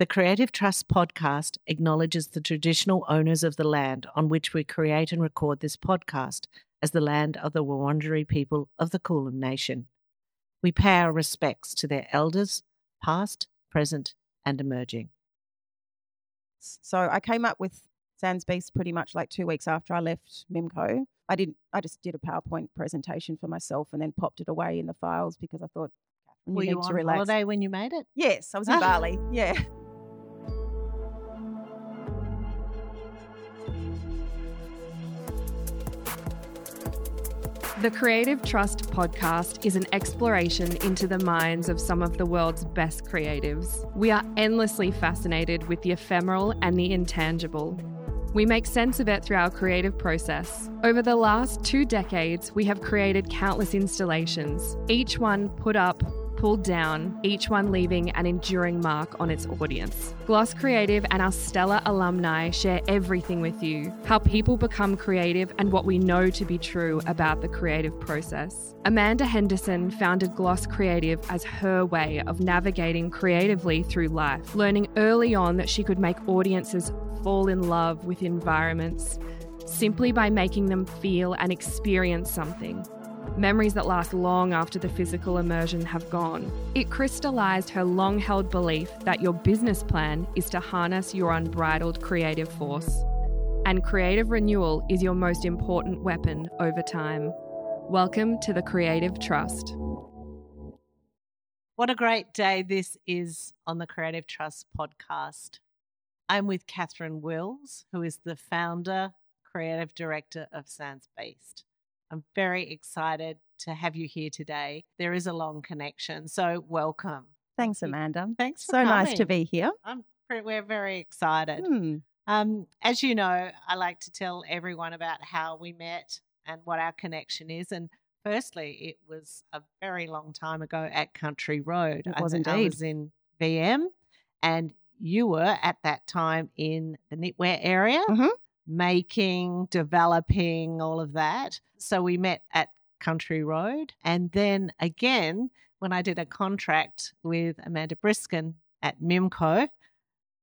The Creative Trust podcast acknowledges the traditional owners of the land on which we create and record this podcast as the land of the Wurundjeri people of the Kulin Nation. We pay our respects to their elders, past, present, and emerging. So I came up with Sans Beast pretty much like two weeks after I left Mimco. I didn't. I just did a PowerPoint presentation for myself and then popped it away in the files because I thought you Were need you to on relax. holiday when you made it? Yes, I was in. Bali. Yeah. The Creative Trust podcast is an exploration into the minds of some of the world's best creatives. We are endlessly fascinated with the ephemeral and the intangible. We make sense of it through our creative process. Over the last two decades, we have created countless installations, each one put up, pulled down, each one leaving an enduring mark on its audience. Gloss Creative and our stellar alumni share everything with you how people become creative and what we know to be true about the creative process. Amanda Henderson founded Gloss Creative as her way of navigating creatively through life, learning early on that she could make audiences fall in love with environments simply by making them feel and experience something memories that last long after the physical immersion have gone. It crystallized her long held belief that your business plan is to harness your unbridled creative force. And creative renewal is your most important weapon over time. Welcome to the Creative Trust. What a great day this is on the Creative Trust podcast. I'm with Cathryn Wills, who is the founder, creative director of Sans Beast. I'm very excited to have you here today. There is a long connection, so welcome. Thanks, Amanda. Thanks for So nice to be here. I'm pre- we're very excited. Hmm. Um, as you know, I like to tell everyone about how we met and what our connection is. And firstly, it was a very long time ago at Country Road. It I was I indeed. was in VM, and you were at that time in the knitwear area, Mhm. Making, developing, all of that. So we met at Country Road. And then again, when I did a contract with Amanda Briskin at Mimco,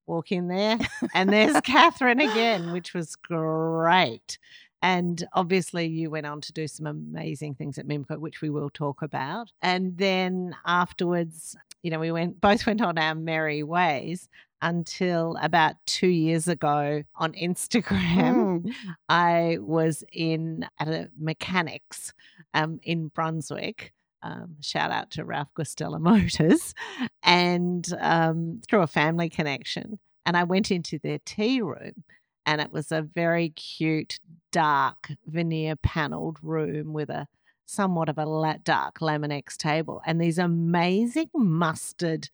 walk in there, and there's Cathryn again, which was great. And obviously, you went on to do some amazing things at Mimco, which we will talk about. And then afterwards, you know, we went both went on our merry ways until about two years ago on Instagram. Mm. I was in at a mechanics um, in Brunswick. Um, shout out to Ralph Gustella Motors, and um, through a family connection. And I went into their tea room, and it was a very cute, dark veneer paneled room with a somewhat of a la- dark Laminex table and these amazing mustard,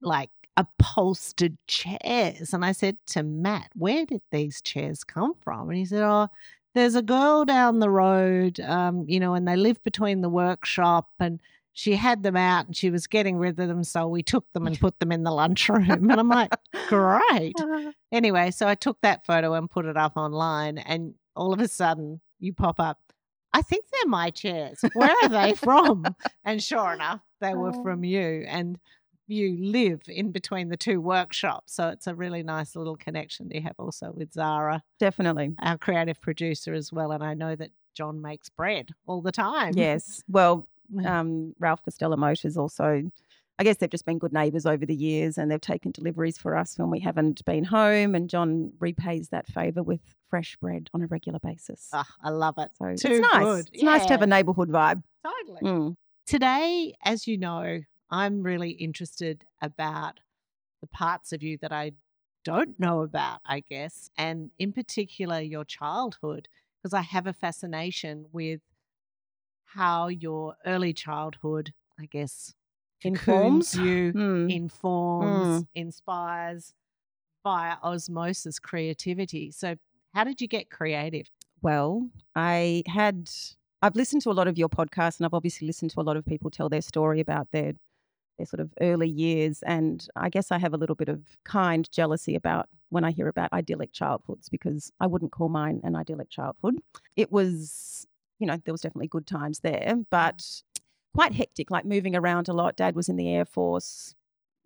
like upholstered chairs. And I said to Matt, Where did these chairs come from? And he said, Oh, there's a girl down the road, um, you know, and they live between the workshop and she had them out and she was getting rid of them. So we took them and put them in the lunchroom. And I'm like, Great. Anyway, so I took that photo and put it up online, and all of a sudden you pop up. I think they're my chairs. Where are they from? And sure enough, they were Oh. from you. And you live in between the two workshops. So it's a really nice little connection that you have also with Zara, Definitely. our creative producer as well. And I know that John makes bread all the time. Yes. Well, um, Ralph Costello Motors also, I guess they've just been good neighbours over the years and they've taken deliveries for us when we haven't been home. And John repays that favour with fresh bread on a regular basis. Ah, I love it. so too it's nice. good. It's nice to have a neighbourhood vibe. Totally. Mm. Today, as you know, I'm really interested about the parts of you that I don't know about, I guess, and in particular your childhood, because I have a fascination with how your early childhood, I guess, Informs? you, Mm. informs, inspires via osmosis creativity. So, how did you get creative? Well, I had I've listened to a lot of your podcasts and I've obviously listened to a lot of people tell their story about their their sort of early years and I guess I have a little bit of kind jealousy about when I hear about idyllic childhoods because I wouldn't call mine an idyllic childhood. It was, you know, there was definitely good times there, but quite hectic, like moving around a lot. Dad was in the Air Force.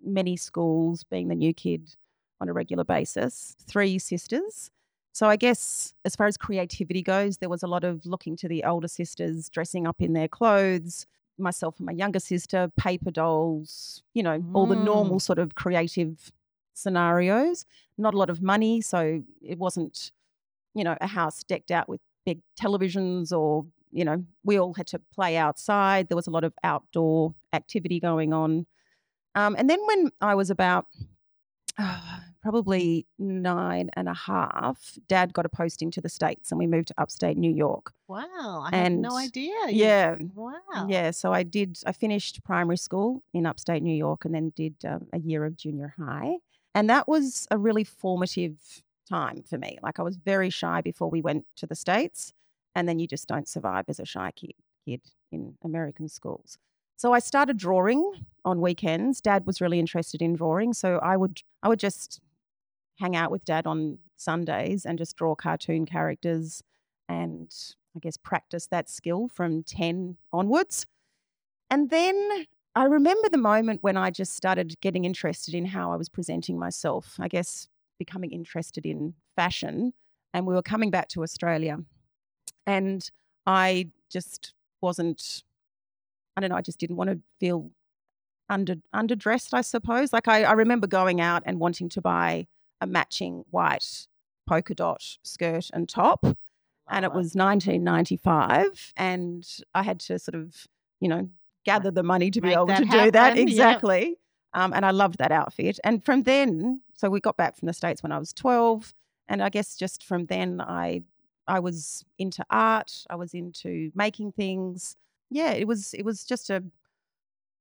many schools, being the new kid on a regular basis, three sisters. So I guess as far as creativity goes, there was a lot of looking to the older sisters dressing up in their clothes, myself and my younger sister, paper dolls, you know, all the normal Mm. sort of creative scenarios. Not a lot of money, so it wasn't, you know, a house decked out with big televisions or, you know, we all had to play outside. There was a lot of outdoor activity going on. Um, and then when I was about uh, probably nine and a half, dad got a posting to the States and we moved to upstate New York. Wow. I had no idea. Yeah. Wow. Yeah, so I did. I finished primary school in upstate New York, and then did um, a year of junior high, and that was a really formative time for me. Like I was very shy before we went to the states, and then you just don't survive as a shy kid kid in American schools. So I started drawing on weekends. Dad was really interested in drawing, so I would I would just hang out with dad on Sundays and just draw cartoon characters and I guess practice that skill from 10 onwards. And then I remember the moment when I just started getting interested in how I was presenting myself, I guess becoming interested in fashion. And we were coming back to Australia. And I just wasn't, I don't know, I just didn't want to feel under underdressed, I suppose. Like I, I remember going out and wanting to buy a matching white polka dot skirt and top. And it was 1995 and i had to sort of you know gather the money to be able to do that. happen, exactly. Um, and i loved that outfit. And from then so we got back from the states when i was 12 and i guess just from then i i was into art. I was into making things. Yeah it was it was just a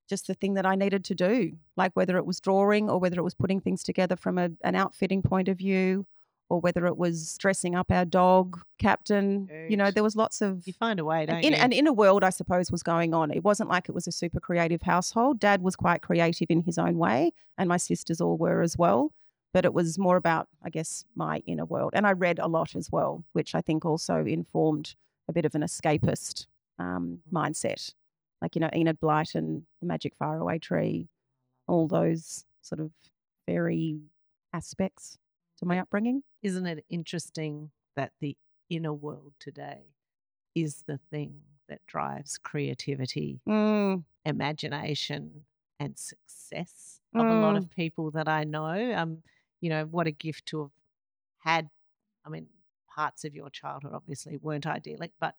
just the thing that i needed to do like whether it was drawing or whether it was putting things together from a, an outfitting point of view or whether it was dressing up our dog captain you know there was lots of You find a way, don't an, in, you? an inner world i suppose was going on. It wasn't like it was a super creative household. Dad was quite creative in his own way and my sisters all were as well but it was more about i guess my inner world. And i read a lot as well which i think also informed a bit of an escapist um, Mm. mindset like you know enid blyton the magic faraway tree all those sort of fairy aspects to my upbringing Isn't it interesting that the inner world today is the thing that drives creativity, Mm, imagination, and success of a lot Mm. of people that I know? Um, you know, what a gift to have had. I mean, parts of your childhood obviously weren't idyllic, but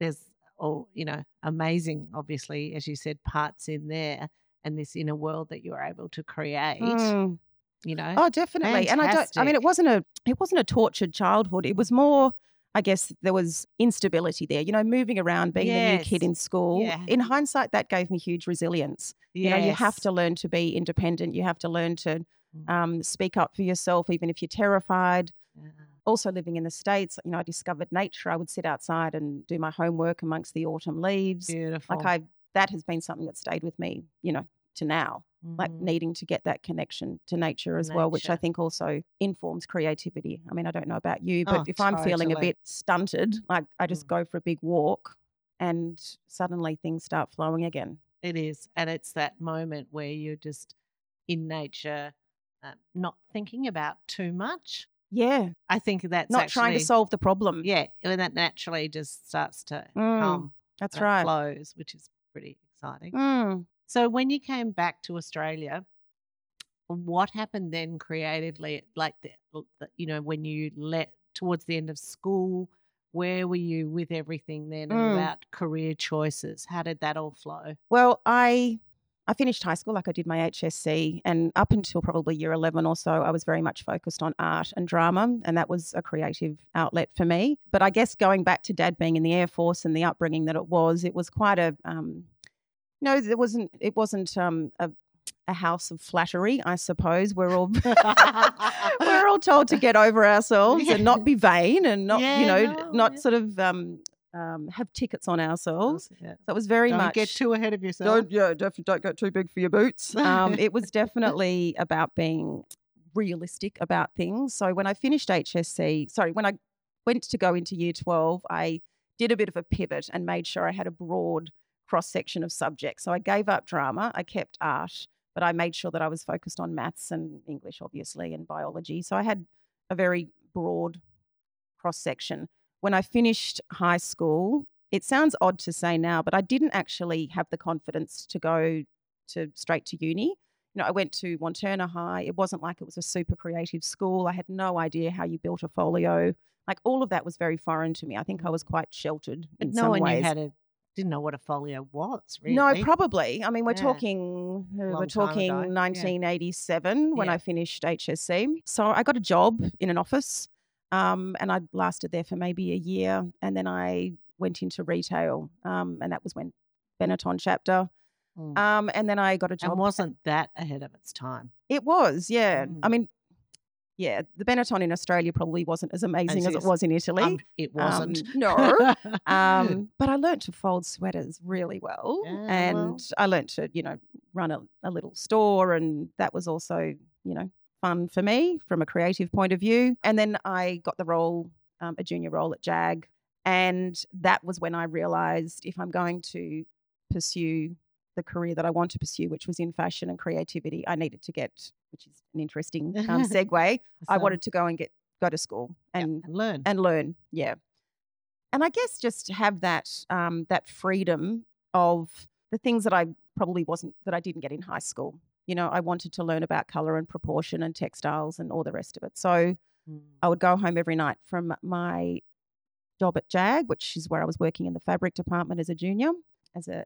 there's all, you know, amazing, obviously, as you said, parts in there and this inner world that you're able to create, mm. you know. Oh, definitely. And I don't. I mean, it wasn't a. It wasn't a tortured childhood. It was more. I guess there was instability there. You know, moving around, being the new kid in school. Yeah. In hindsight, that gave me huge resilience. You know, you have to learn to be independent. You have to learn to Mm. um, speak up for yourself, even if you're terrified. Yeah. Also, living in the states, you know, I discovered nature. I would sit outside and do my homework amongst the autumn leaves. Beautiful. Like I, that has been something that stayed with me. You know, to now like Mhm. needing to get that connection to nature as well, which I think also informs creativity. I mean, I don't know about you, but Oh, if I'm feeling a bit stunted, like I just Mm. go for a big walk and suddenly things start flowing again. It is. And it's that moment where you're just in nature, uh, not thinking about too much. Yeah. I think that's Not trying to solve the problem. Yeah. And that naturally just starts to Mm, come. That's right. Flows, which is pretty exciting. Mm. So when you came back to Australia, what happened then creatively? Like, the- you know, when you let towards the end of school, where were you with everything then Mm. about career choices? How did that all flow? Well, I I finished high school, like I did my HSC, and up until probably year eleven or so, I was very much focused on art and drama, and that was a creative outlet for me. But I guess going back to Dad being in the Air Force and the upbringing that it was, it was quite a um, no, there wasn't. It wasn't um, a a house of flattery, I suppose. We're all we're all told to get over ourselves and not be vain and not Yeah, you know no, not yeah. sort of um, um, have tickets on ourselves. Yeah. So it was very much Don't much get too ahead of yourself. don't yeah, definitely don't get too big for your boots. Um, it was definitely about being realistic about things. So when I finished HSC, sorry, when I went to go into year 12, I did a bit of a pivot and made sure I had a broad cross section of subjects. So I gave up drama, I kept art, but I made sure that I was focused on maths and English, obviously, and biology. So I had a very broad cross section. When I finished high school, it sounds odd to say now, but I didn't actually have the confidence to go to straight to uni. You know, I went to Wantirna High. It wasn't like it was a super creative school. I had no idea how you built a folio. Like all of that was very foreign to me. I think I was quite sheltered But in no some one ways. knew how to, didn't know what a folio was, really. No, probably. I mean, we're Yeah. talking uh, we're talking ago, yeah. 1987 when Yeah. I finished HSC. So I got a job in an office, um, and I lasted there for maybe a year, and then I went into retail, um, and that was when Benetton chapter. Mm. Um, and then I got a job. and wasn't that ahead of its time? it was, yeah. I Mm. mean, yeah, the Benetton in Australia probably wasn't as amazing as it was in Italy. Um, it wasn't. Um, no. Um, but I learned to fold sweaters really well, Yeah, and well. I learned to, you know, run a, a little store, and that was also, you know, fun for me from a creative point of view. And then I got the role, um, a junior role at Jag, and that was when I realised if I'm going to pursue the career that I want to pursue, which was in fashion and creativity, I needed to get, which is an interesting um, segue. I wanted to go and get go to school yeah, and and learn. and learn yeah and i guess just have that um, that freedom of the things that i probably wasn't that i didn't get in high school you know i wanted to learn about color and proportion and textiles and all the rest of it so Mm. i would go home every night from my job at jag which is where i was working in the fabric department as a junior as a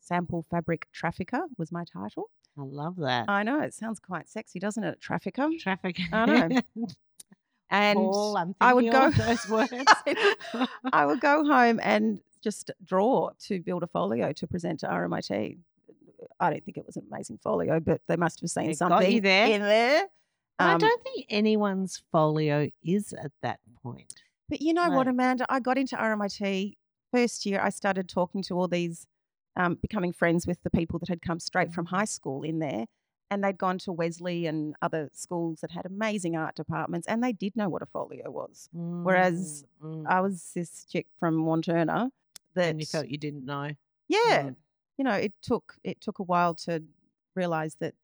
sample fabric trafficker was my title I love that. i know it sounds quite sexy doesn't it trafficker Trafficker. I know. and Paul, I would go- those words. I would go home and just draw to build a folio to present to RMIT. I don't think it was an amazing folio, but they must have seen It something there. in there. And I Um, don't think anyone's folio is at that point. But you know what, Amanda? I got into RMIT first year. I started talking to all these, um, becoming friends with the people that had come straight from Mm-hmm. high school in there. And they'd gone to Wesley and other schools that had amazing art departments, and they did know what a folio was. Whereas Mm, mm. I was this chick from Wantirna that and you felt you didn't know. yeah Mm. You know it took it took a while to realize that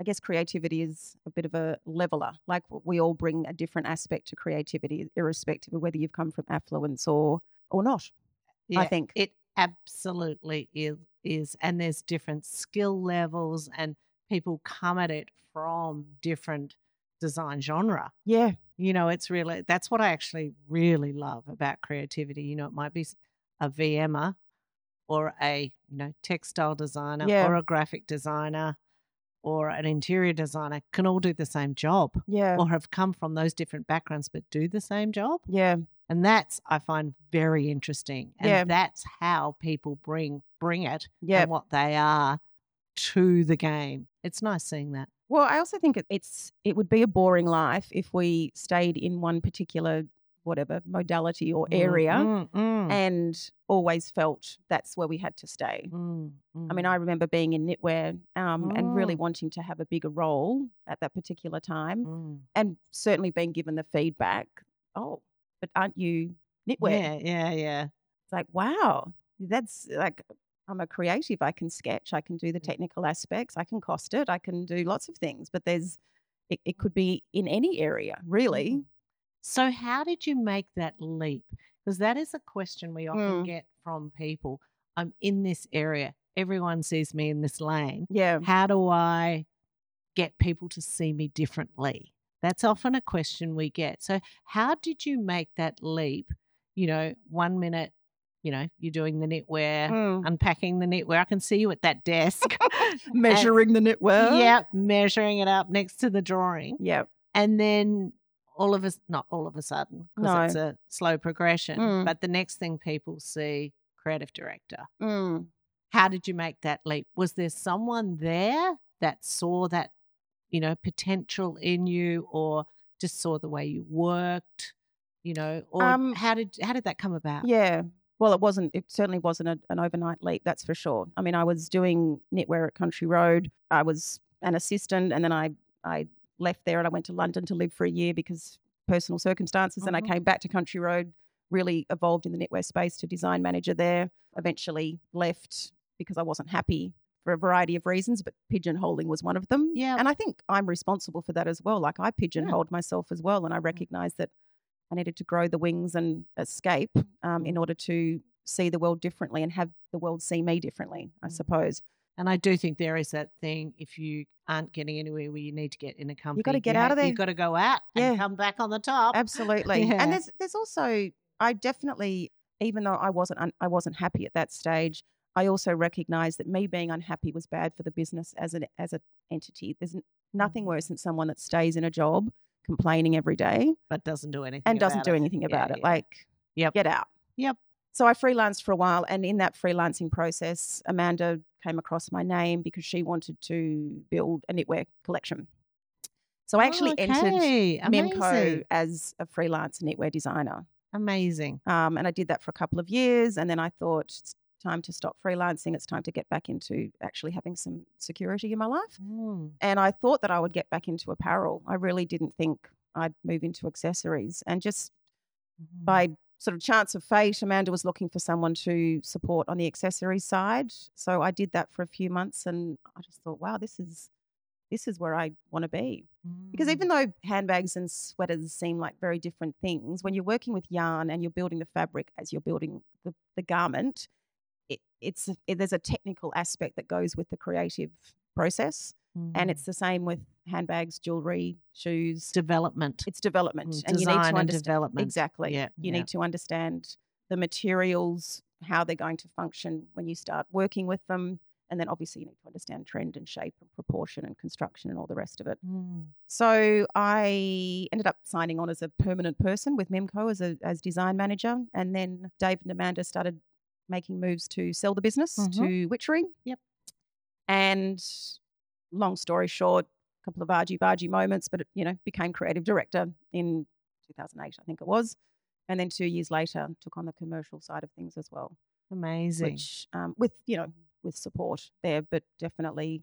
i guess creativity is a bit of a leveler like we all bring a different aspect to creativity irrespective of whether you've come from affluence or or not Yeah, i think It absolutely is, is. And there's different skill levels, and people come at it from different design genre. yeah You know, it's really that's what I actually really love about creativity. You know, it might be a VMer or a you know textile designer Yeah. or a graphic designer or an interior designer can all do the same job yeah or have come from those different backgrounds but do the same job. yeah And that's I find very interesting. And Yeah. that's how people bring bring it yeah and what they are to the game. It's nice seeing that. well i also think it's it would be a boring life if we stayed in one particular whatever modality or Mm, area mm, mm, and always felt that's where we had to stay mm, I mean, mm. I remember being in knitwear um, and really Mm. wanting to have a bigger role at that particular time, Mm. and certainly being given the feedback, "Oh, but aren't you knitwear?" Yeah, yeah, yeah. It's like, wow, that's like I'm a creative. I can sketch. I can do the Mm. technical aspects. I can cost it. I can do lots of things. But there's, it, it could be in any area, really. So, how did you make that leap? Because that is a question we often Mm. get from people. I'm in this area. Everyone sees me in this lane. Yeah, How do I get people to see me differently? That's often a question we get. So, how did you make that leap? You know, one minute, you know, you're doing the knitwear, Mm. unpacking the knitwear. I can see you at that desk. measuring the knitwear. yeah, measuring it up next to the drawing. Yep. And then all of us, not all of a sudden, because it's a slow progression, Mm. but the next thing people see, creative director. Mm. How did you make that leap? Was there someone there that saw that, you know, potential in you or just saw the way you worked, you know, or Um, how did how did that come about? Yeah. Well, it wasn't, it certainly wasn't a, an overnight leap, that's for sure. I mean, I was doing knitwear at Country Road. I was an assistant and then I, I left there and I went to London to live for a year because personal circumstances. And I Mhm. came back to Country Road, really evolved in the knitwear space to design manager there. Eventually left because I wasn't happy for a variety of reasons, but pigeonholing was one of them. Yeah. And I think I'm responsible for that as well. Like I pigeonholed myself as well. And I recognized that I needed to grow the wings and escape um, in order to see the world differently and have the world see me differently, I Mm. suppose. And I do think there is that thing if you aren't getting anywhere where you need to get in a company, you've gotta get out of there. You've got to go out Yeah. and come back on the top. Absolutely. Yeah. And there's there's also I definitely even though I wasn't un, I wasn't happy at that stage, I also recognized that me being unhappy was bad for the business as an as an entity. There's nothing Mhm. worse than someone that stays in a job complaining every day but doesn't do anything and doesn't do it. anything Yeah, about it. yeah. Like Yep. get out. Yep. So I freelanced for a while and in that freelancing process, Amanda came across my name because she wanted to build a knitwear collection. So I actually entered okay. Mimco Amazing. as a freelance knitwear designer. Amazing. Um, and I did that for a couple of years. And then I thought it's time to stop freelancing. It's time to get back into actually having some security in my life. Mm. And I thought that I would get back into apparel. I really didn't think I'd move into accessories. And just Mhm. by sort of chance of fate, Amanda was looking for someone to support on the accessory side. So I did that for a few months and I just thought, wow, this is this is where I want to be. Because Mm. even though handbags and sweaters seem like very different things, when you're working with yarn and you're building the fabric as you're building the, the garment, it, it's it, there's a technical aspect that goes with the creative process, and Mm. it's the same with handbags, jewelry, shoes. development. It's development, Mm, and you need to and understand development. exactly. Yeah, you yeah. need to understand the materials, how they're going to function when you start working with them. And then obviously you need to understand trend and shape and proportion and construction and all the rest of it. Mm. So I ended up signing on as a permanent person with Mimco as a as design manager, and then Dave and Amanda started making moves to sell the business Mhm. to Witchery. Yep. And long story short, a couple of argy bargy moments, but it, you know, became creative director in 2008, I think it was, and then two years later took on the commercial side of things as well Amazing. which um, with you know with support there, but definitely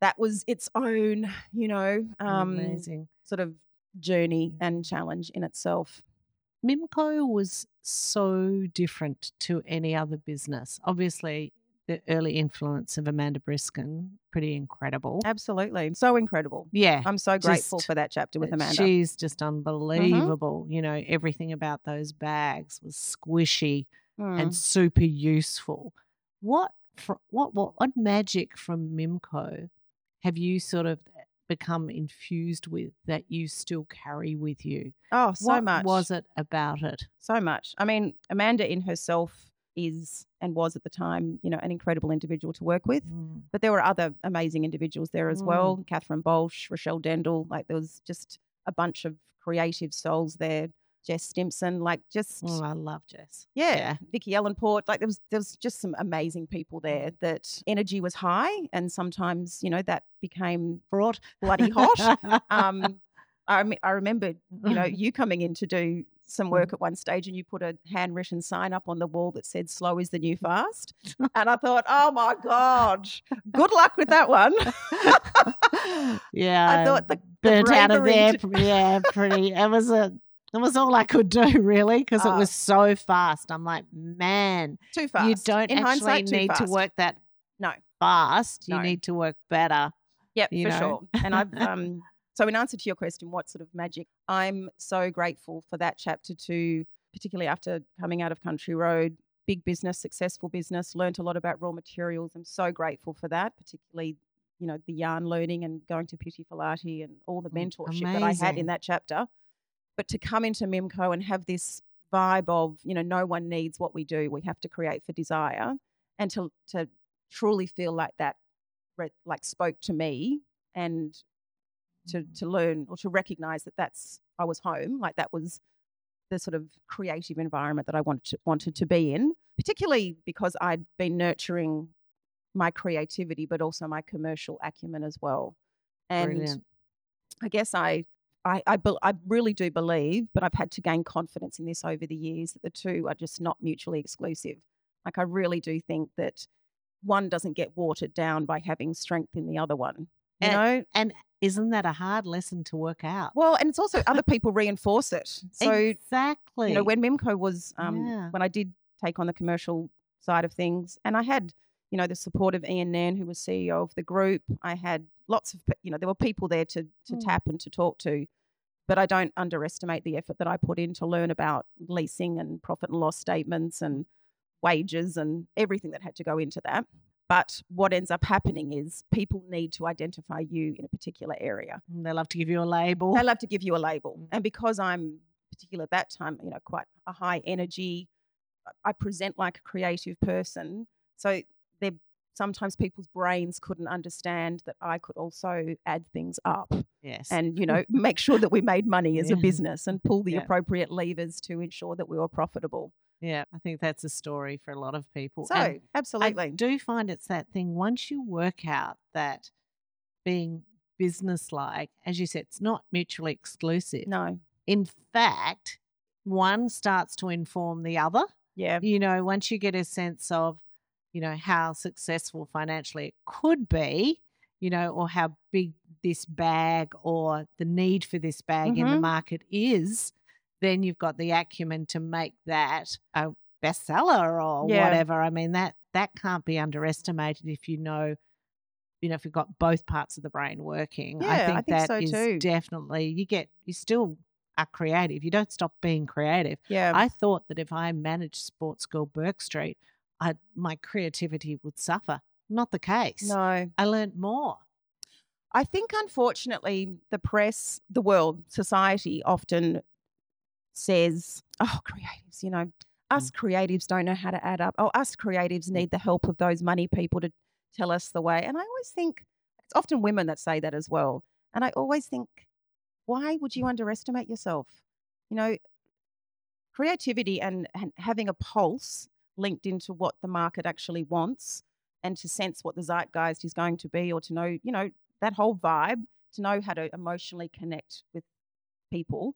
that was its own you know um, Amazing. sort of journey and challenge in itself. Mimco was so different to any other business. Obviously, the early influence of Amanda Briskin, pretty incredible. Absolutely, so incredible. Yeah. I'm so grateful Just, for that chapter with Amanda. She's just unbelievable. You know, everything about those bags was squishy Mm. and super useful. What fr- what what what magic from Mimco have you sort of become infused with that you still carry with you? oh, so much. what much was it about it? so much. I mean, Amanda in herself is and was at the time, you know, an incredible individual to work with. Mm. But there were other amazing individuals there as Mm. well. Catherine Bolsh, Rochelle Dendel, like there was just a bunch of creative souls there. Jess Stimson, like just Oh, I love Jess. yeah, yeah. Vicky Ellenport. Like there was there was just some amazing people there. That energy was high, and sometimes you know that became Fraught. bloody hot. um, I I remember you know you coming in to do some work at one stage and you put a handwritten sign up on the wall that said slow is the new fast and i thought oh my god good luck with that one yeah. i thought the, the burnt out of there. to- yeah, pretty. It was a. It was all I could do, really, because it Ah. was so fast. I'm like, man, too fast you don't in actually need to work that No. fast. You need to work better. Yep, for know? sure. And I've um so in answer to your question, what sort of magic? I'm so grateful for that chapter too, particularly after coming out of Country Road, big business, successful business, learned a lot about raw materials. I'm so grateful for that, particularly, you know, the yarn learning and going to Pitti Filati and all the Mm, mentorship that I had in that chapter. But to come into Mimco and have this vibe of, you know, no one needs what we do. We have to create for desire. And to to truly feel like that like spoke to me and to to learn or to recognize that that's I was home like that was the sort of creative environment that I wanted to, wanted to be in particularly because I'd been nurturing my creativity but also my commercial acumen as well and Brilliant. I guess I I, I, bel I really do believe, but I've had to gain confidence in this over the years that the two are just not mutually exclusive. Like, I really do think that one doesn't get watered down by having strength in the other one. You And- know? And isn't that a hard lesson to work out? Well, and it's also other people reinforce it. So, exactly. you know, when Mimco was, um, Yeah. when I did take on the commercial side of things, and I had you know, the support of Ian Nairn, who was CEO of the group. I had lots of, you know, there were people there to to Mm. tap and to talk to. But I don't underestimate the effort that I put in to learn about leasing and profit and loss statements and wages and everything that had to go into that. But what ends up happening is people need to identify you in a particular area. And They love to give you a label. They love to give you a label. Mm. And because I'm particular at that time, you know, quite a high energy, I- present like a creative person. So there sometimes people's brains couldn't understand that I could also add things up yes. and, you know, make sure that we made money as a business and pull the Yeah. appropriate levers to ensure that we were profitable. Yeah, I think that's a story for a lot of people. So And absolutely. I do find it's that thing once you work out that being business-like, as you said, it's not mutually exclusive. no. In fact, one starts to inform the other. Yeah. You know, once you get a sense of, you know, how successful financially it could be, you know, or how big this bag or the need for this bag in the Mhm. market is, then you've got the acumen to make that a bestseller or Yeah. whatever. I mean, that that can't be underestimated if you know, you know, if you've got both parts of the brain working. I Yeah, think, I think that so is too. definitely you get you still are creative. You don't stop being creative. Yeah. I thought that if I managed Sportsgirl Bourke Street, I my creativity would suffer. Not the case. no. I learned more. I think, unfortunately, the press, the world, society often says, oh, creatives, you know, mm. us creatives don't know how to add up. Oh, us creatives need the help of those money people to tell us the way. And I always think it's often women that say that as well. And I always think, why would you underestimate yourself? You know, creativity and, and having a pulse linked into what the market actually wants and to sense what the zeitgeist is going to be or to know, you know, that whole vibe, to know how to emotionally connect with people,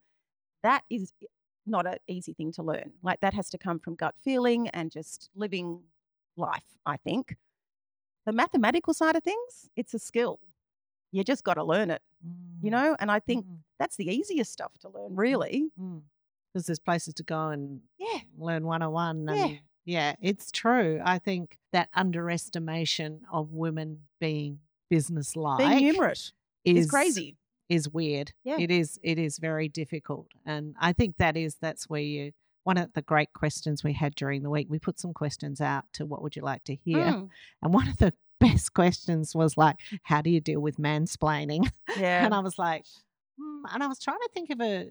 that is not an easy thing to learn. Like that has to come from gut feeling and just living life, I think. The mathematical side of things, it's a skill. You just got to learn it, you Mm, know? And I think mm, that's the easiest stuff to learn, really. mm. Because there's places to go and Yeah. learn 101. And Yeah. yeah, it's true. I think that underestimation of women being business like Being numerate is is crazy. Is weird. Yeah. It is it is very difficult. And I think that is that's where you one of the great questions we had during the week, we put some questions out to what would you like to hear? Mm, And one of the best questions was like, how do you deal with mansplaining? yeah. And I was like, hmm, and I was trying to think of a,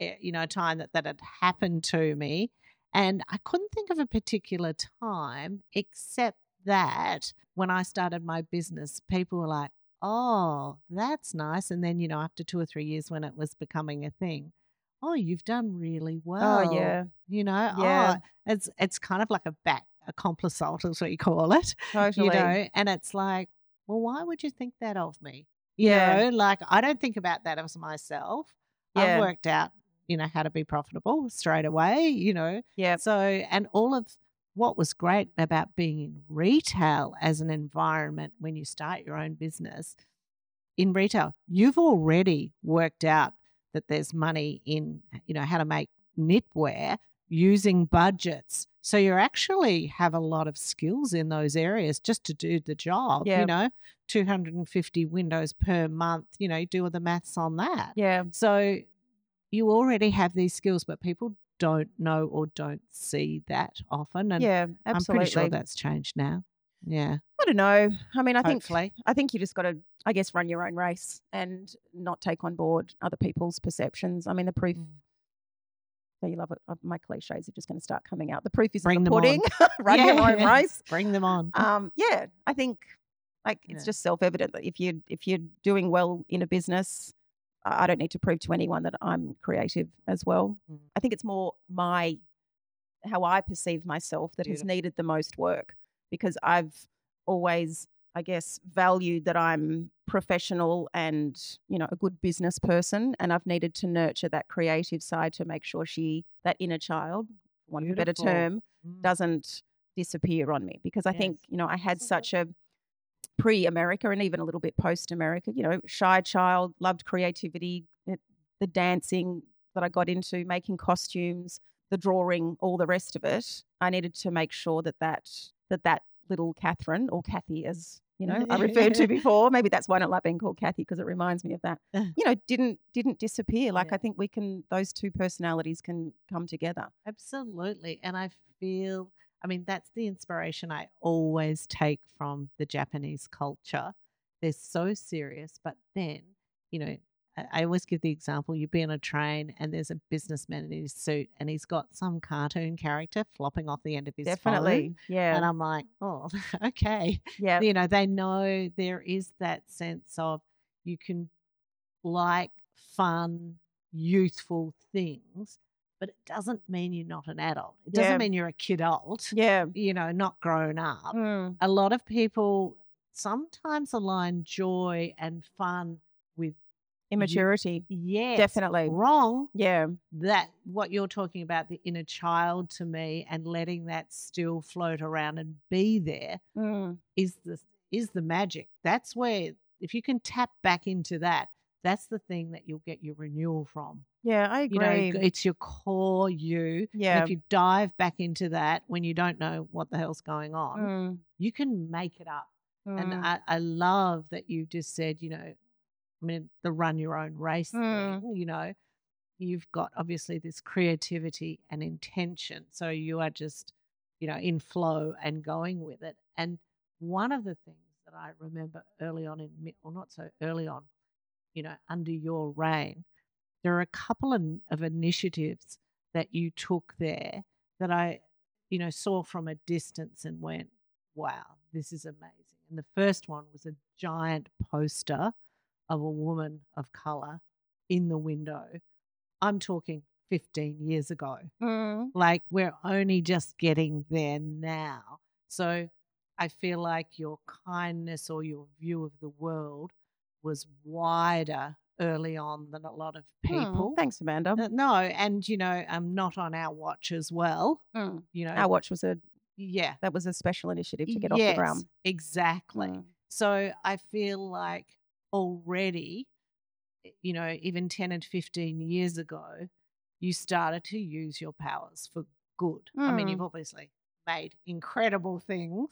eh, you know, a time that that had happened to me, and I couldn't think of a particular time except that when I started my business, people were like, "Oh, that's nice," and then you know, after two or three years, when it was becoming a thing, "Oh, you've done really oh, well." oh, yeah. you know, Yeah. oh, it's it's kind of like a back a complisalt is what you call it Totally. you know and it's like well why would you think that of me you Yeah. know like i don't think about that as myself Yeah. i've worked out you know how to be profitable straight away you know Yeah. so and all of what was great about being in retail as an environment when you start your own business in retail you've already worked out that there's money in you know how to make knitwear using budgets so you actually have a lot of skills in those areas just to do the job Yeah. you know 250 windows per month you know you do all the maths on that Yeah. so you already have these skills but people don't know or don't see that often and yeah. i'm pretty sure that's changed now yeah I don't know. I mean, I think hopefully I think you just got to, I guess, run your own race and not take on board other people's perceptions. I mean, the proof. Mm. So you love it. uh, My cliches are just going to start coming out. The proof is Bring in the pudding. run your own race. bring them on Um, yeah, I think like it's Yeah. just self evident that if you if you're doing well in a business, I don't need to prove to anyone that I'm creative as well. Mm. I think it's more my how I perceive myself that has needed the most work because I've always, I guess, valued that I'm professional and, you know, a good business person. And I've needed to nurture that creative side to make sure she, that inner child, one of a better term, Mm. doesn't disappear on me because I think, you know, I had such a pre America and even a little bit post America, you know, shy child, loved creativity, the, the dancing that I got into, making costumes, the drawing, all the rest of it. I needed to make sure that that, that, that little Cathryn or Kathy, as you know, I referred to before. Maybe that's why I don't like being called Kathy because it reminds me of that. You know, didn't didn't disappear. Like Yeah. I think we can; those two personalities can come together. Absolutely. And I feel, I mean, that's the inspiration I always take from the Japanese culture. They're so serious, but then, you know, I, always give the example you'd be on a train and there's a businessman in his suit and he's got some cartoon character flopping off the end of his phone. Definitely, yeah, And I'm like, oh, okay. yeah, You know, they know there is that sense of you can like fun, youthful things, but it doesn't mean you're not an adult. It doesn't Yeah. mean you're a kidult, yeah. you know, not grown up. Mm, A lot of people sometimes align joy and fun with immaturity, Yeah. definitely. wrong. Yeah, That what you're talking about, the inner child to me, and letting that still float around and be there mm, is the is the magic. That's where if you can tap back into that, that's the thing that you'll get your renewal from. yeah. I You know, agree. it's your core you. And yeah, if you dive back into that when you don't know what the hell's going on, mm, you can make it up. And mm, I, I love that you just said, you know, I mean, the run your own race Mm. thing, you know, you've got obviously this creativity and intention. So you are just, you know, in flow and going with it. And one of the things that I remember early on in, or not so early on, you know, under your reign, there are a couple of, of initiatives that you took there that I, you know, saw from a distance and went, wow, this is amazing. And the first one was a giant poster of a woman of color in the window. I'm talking 15 years ago. mm, Like we're only just getting there now. So I feel like your kindness or your view of the world was wider early on than a lot of mm. people. Thanks, Amanda. Uh, No, and you know, I'm not on our watch as well. Mm. You know, Our watch was a yeah, that was a special initiative to get off the ground. Exactly. Mm. So I feel like already, you know, even 10 and 15 years ago, you started to use your powers for good. I mean, Mm. you've obviously made incredible things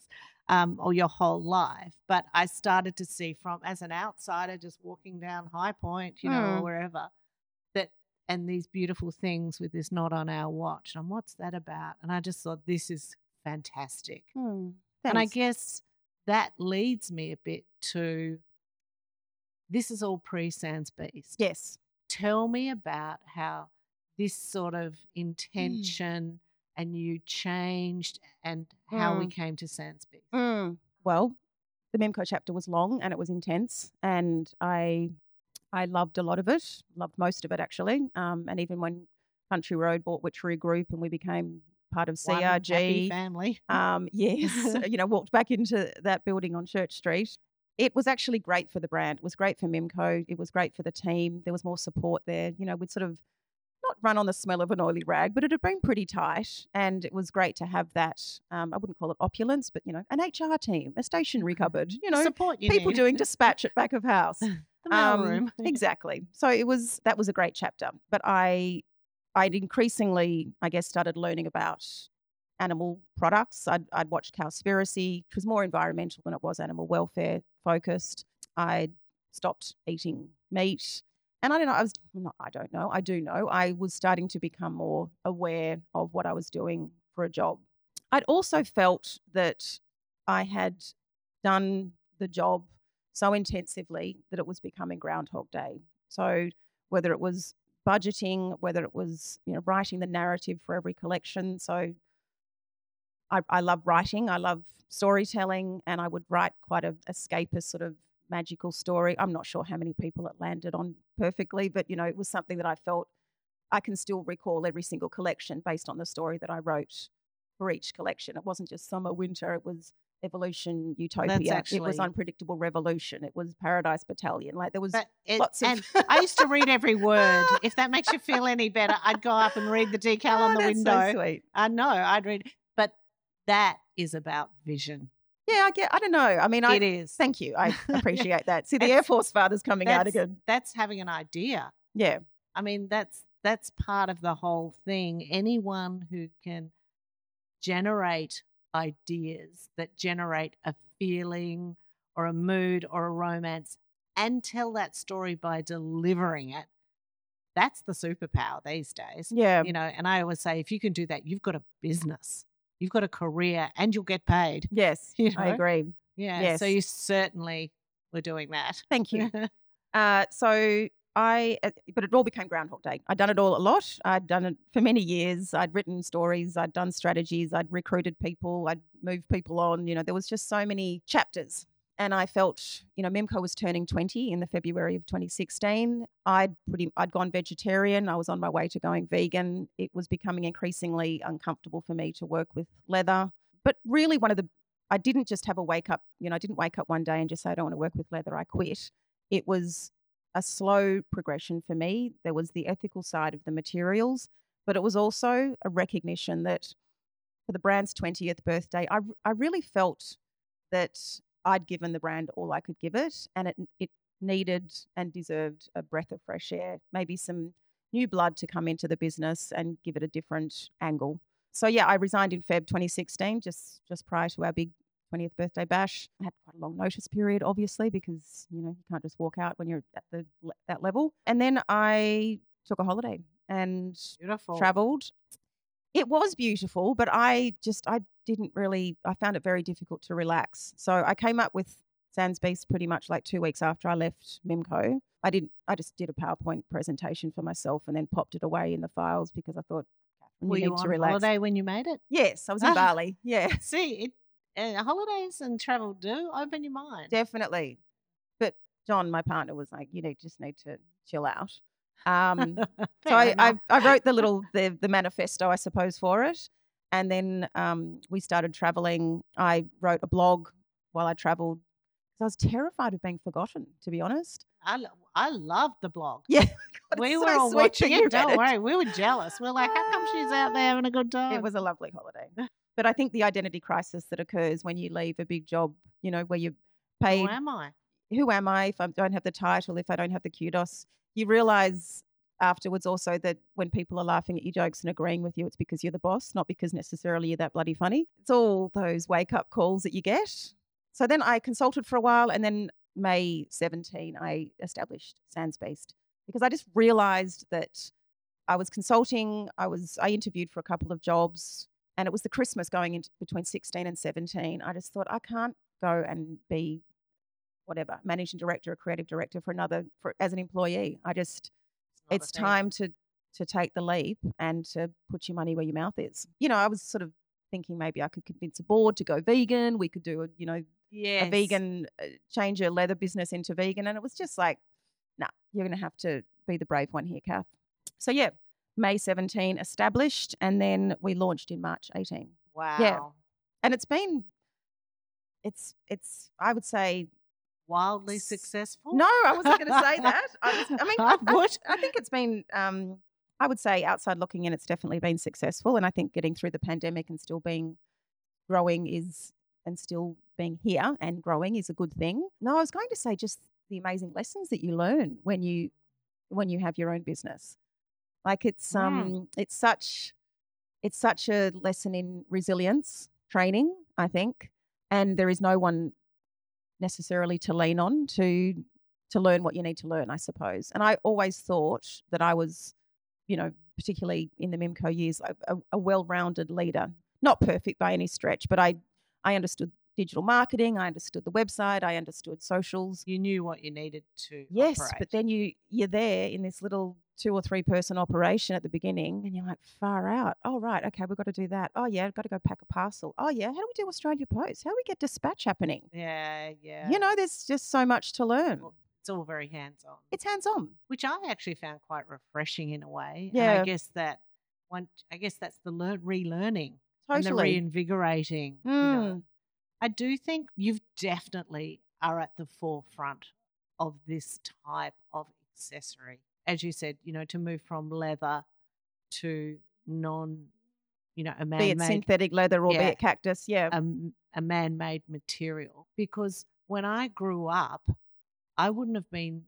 um, all your whole life, but I started to see from as an outsider just walking down High Point, you know, Mm. or wherever, that and these beautiful things with this not on our watch. And what's that about? And I just thought this is fantastic. Mm. And I guess that leads me a bit to this is all pre Sans Beast. yes. Tell me about how this sort of intention and you changed and how we Mm. came to Sans Beast. Mm. Well, the Mimco chapter was long and it was intense, and I I loved a lot of it. Loved most of it actually. Um, and even when Country Road bought Witchery Group and we became part of CRG, family. um, yes, you know, walked back into that building on Church Street. It was actually great for the brand. It was great for Mimco. It was great for the team. There was more support there. You know, we'd sort of run on the smell of an oily rag, but it had been pretty tight. And it was great to have that. Um, I wouldn't call it opulence, but, you know, an HR team, a stationery cupboard, you know, support you people need. doing dispatch at back of house. the Um, mailroom. exactly. So it was that was a great chapter. But I I'd increasingly, I guess, started learning about animal products. I'd, I'd watched Cowspiracy, which was more environmental than it was animal welfare focused. I'd stopped eating meat. And I don't know, I was, not, I don't know, I do know, I was starting to become more aware of what I was doing for a job. I'd also felt that I had done the job so intensively that it was becoming Groundhog Day. So whether it was budgeting, whether it was you know writing the narrative for every collection. So I, I love writing, I love storytelling, and I would write quite a escapist sort of magical story. I'm not sure how many people it landed on perfectly, but you know it was something that I felt I can still recall every single collection based on the story that I wrote for each collection. It wasn't just summer, winter. It was evolution, utopia. it was unpredictable revolution. It was paradise battalion. Like there was it, lots of. and I used to read every word. If that makes you feel any better, I'd go up and read the oh, decal Oh, on the that's window. So sweet. I know, I'd read, but that is about vision. Yeah, I get. I don't know. I mean, I it is. thank you. I appreciate that. See, the Air Force father's coming out again. That's having an idea. Yeah, I mean, that's that's part of the whole thing. Anyone who can generate ideas that generate a feeling or a mood or a romance and tell that story by delivering it. That's the superpower these days. Yeah. You know, and I always say if you can do that, you've got a business, you've got a career, and you'll get paid. Yes. You I agree. Yeah. So you certainly were doing that. Thank you. Uh, so I, uh, but it all became Groundhog Day. I'd done it all a lot. I'd done it for many years. I'd written stories. I'd done strategies. I'd recruited people. I'd moved people on. You know, there was just so many chapters. And I felt, you know, Mimco was turning 20 in the February of 2016. I'd pretty, I'd gone vegetarian. I was on my way to going vegan. It was becoming increasingly uncomfortable for me to work with leather. But really, one of the, I didn't just have a wake up, you know, I didn't wake up one day and just say, I don't want to work with leather. I quit it was a slow progression for me. There was the ethical side of the materials, but it was also a recognition that for the brand's 20th birthday, I, I really felt that I'd given the brand all I could give it, and it, it needed and deserved a breath of fresh air, maybe some new blood to come into the business and give it a different angle. So yeah, I resigned in Feb 2016, just just prior to our big 20th birthday bash. I had quite a long notice period, obviously, because you know you can't just walk out when you're at the that level. And then I took a holiday and Beautiful. traveled. It was beautiful, but I just I didn't really I found it very difficult to relax. So I came up with Sans Beast pretty much like two weeks after I left Mimco. I didn't I just did a PowerPoint presentation for myself and then popped it away in the files because I thought "Cathryn, Were you you need on to relax. holiday when you made it? Yes, I was in. Bali. Yeah. See, it, uh, holidays and travel do open your mind. Definitely. But John, my partner, was like, you need just need to chill out. Um, so I, I. I wrote the little the, the manifesto, I suppose, for it. And then um, we started traveling. I wrote a blog while I traveled because I was terrified of being forgotten, to be honest. I, lo- I loved the blog. Yeah. God, we were so all watching it. Don't worry, we were jealous. We're like, how come she's out there having a good time? It was a lovely holiday. But I think the identity crisis that occurs when you leave a big job, you know, where you're paid Who am I? who am I if I don't have the title, if I don't have the kudos? You realize afterwards also that when people are laughing at your jokes and agreeing with you, it's because you're the boss, not because necessarily you're that bloody funny. It's all those wake up calls that you get. So then I consulted for a while and then May 17, I established Sans Beast because I just realized that I was consulting, I was I interviewed for a couple of jobs and it was the Christmas going into between 16 and 17. I just thought I can't go and be whatever managing director or creative director for another for as an employee. I just it's time to to take the leap and to put your money where your mouth is. You know, I was sort of thinking maybe I could convince a board to go vegan. We could do a you know Yes. a vegan uh, change a leather business into vegan, and it was just like, nah, you're going to have to be the brave one here, Kath. So yeah, May 17 established, and then we launched in March 18, Wow. Yeah, and it's been, it's it's I would say Wildly successful? No, I wasn't going to say that. I, was, I mean, I I, I- think it's been, um, I would say, outside looking in, it's definitely been successful. And I think getting through the pandemic and still being growing is, and still being here and growing is a good thing. No, I was going to say just the amazing lessons that you learn when you when you have your own business. Like it's Mm. um, it's such, it's such a lesson in resilience training. I think, and there is no one necessarily to lean on to to learn what you need to learn, I suppose. And I always thought that I was, you know, particularly in the Mimco years, a, a, well-rounded leader. Not perfect by any stretch, but I I understood digital marketing, I understood the website, I understood socials. You knew what you needed to. Yes, operate. but then you you're there in this little two or three person operation at the beginning, and you're like, far out. Oh right, okay, we've got to do that. Oh yeah, I've got to go pack a parcel. Oh yeah, how do we do Australia Post? How do we get dispatch happening? Yeah, yeah. You know, there's just so much to learn. Well, it's all very hands on, It's hands on. which I actually found quite refreshing in a way. And Yeah. I guess that one. I guess that's the learn, relearning and the Totally. reinvigorating. you know. Mm. I do think you've definitely are at the forefront of this type of accessory. As you said, you know, to move from leather to non, you know, a be it synthetic leather or be Yeah. it cactus. Yeah. a man-made material. Because when I grew up, I wouldn't have been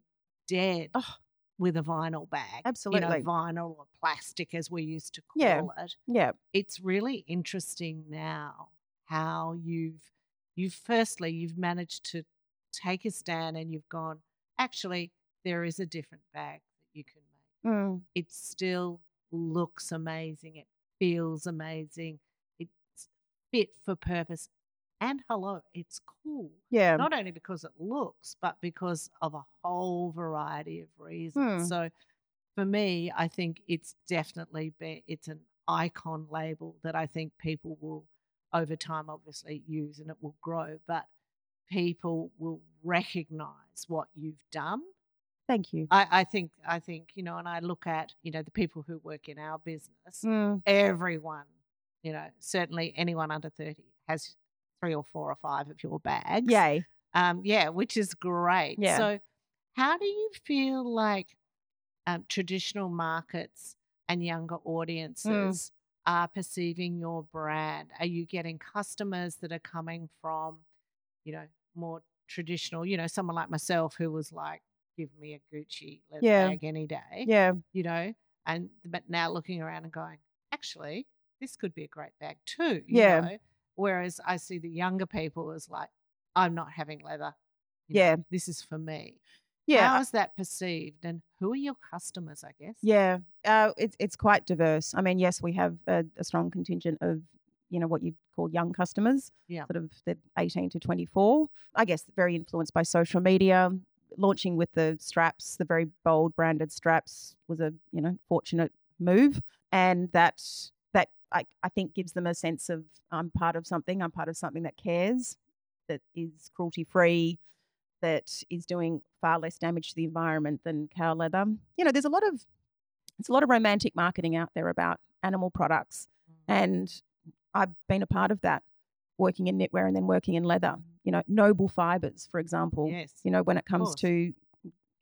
dead Oh. with a vinyl bag. Absolutely. you know, vinyl or plastic, as we used to call Yeah. it yeah. it's really interesting now how you've you've firstly you've managed to take a stand and you've gone actually there is a different bag that you can make Mm. it still looks amazing it feels amazing it's fit for purpose and hello it's cool Yeah. not only because it looks but because of a whole variety of reasons Hmm. so for me i think it's definitely be, it's an icon label that i think people will over time obviously use and it will grow but people will recognize what you've done Thank you. I, I think I think you know, and I look at you know the people who work in our business. Mm. Everyone, you know, certainly anyone under thirty has three or four or five of your bags. Yay. um, yeah, which is great. Yeah. So, how do you feel like um, traditional markets and younger Mm. audiences are perceiving your brand? Are you getting customers that are coming from, you know, more traditional? You know, someone like myself who was like, "Give me a Gucci leather Yeah. bag any day." Yeah. you know, and but now looking around and going, actually, this could be a great bag too. you Yeah. know? Whereas I see the younger people as like, I'm not having leather. you know, Yeah. This is for me. Yeah. How is that perceived? And who are your customers, I guess? Yeah, uh, it's it's quite diverse. I mean, yes, we have a, a strong contingent of you know what you'd call young customers, Yeah. sort of the eighteen to twenty four. I guess very influenced by social media. Launching with the straps, the very bold branded straps, was a you know fortunate move, and that that I, I think gives them a sense of I'm part of something. I'm part of something that cares, that is cruelty free, that is doing far less damage to the environment than cow leather. You know, there's a lot of it's a lot of romantic marketing out there about animal products, Mm. and I've been a part of that, working in knitwear and then working in leather. You know, noble fibers, for example. Yes. You know, when it comes to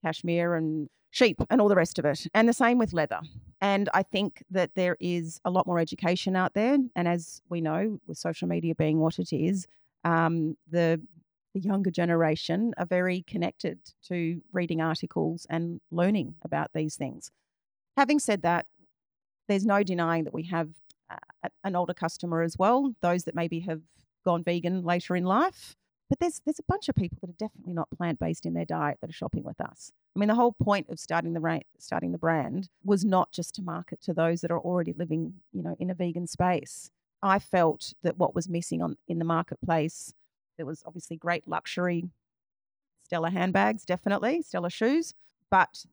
cashmere and sheep and all the rest of it, and the same with leather. And I think that there is a lot more education out there, and as we know, with social media being what it is, um, the the younger generation are very connected to reading articles and learning about these things. Having said that, there's no denying that we have uh, an older customer as well, those that maybe have gone vegan later in life. But there's there's a bunch of people that are definitely not plant based in their diet that are shopping with us. I mean, the whole point of starting the ra- starting the brand was not just to market to those that are already living, you know, in a vegan space. I felt that what was missing on in the marketplace, there was obviously great luxury, Stella handbags, definitely Stella shoes, but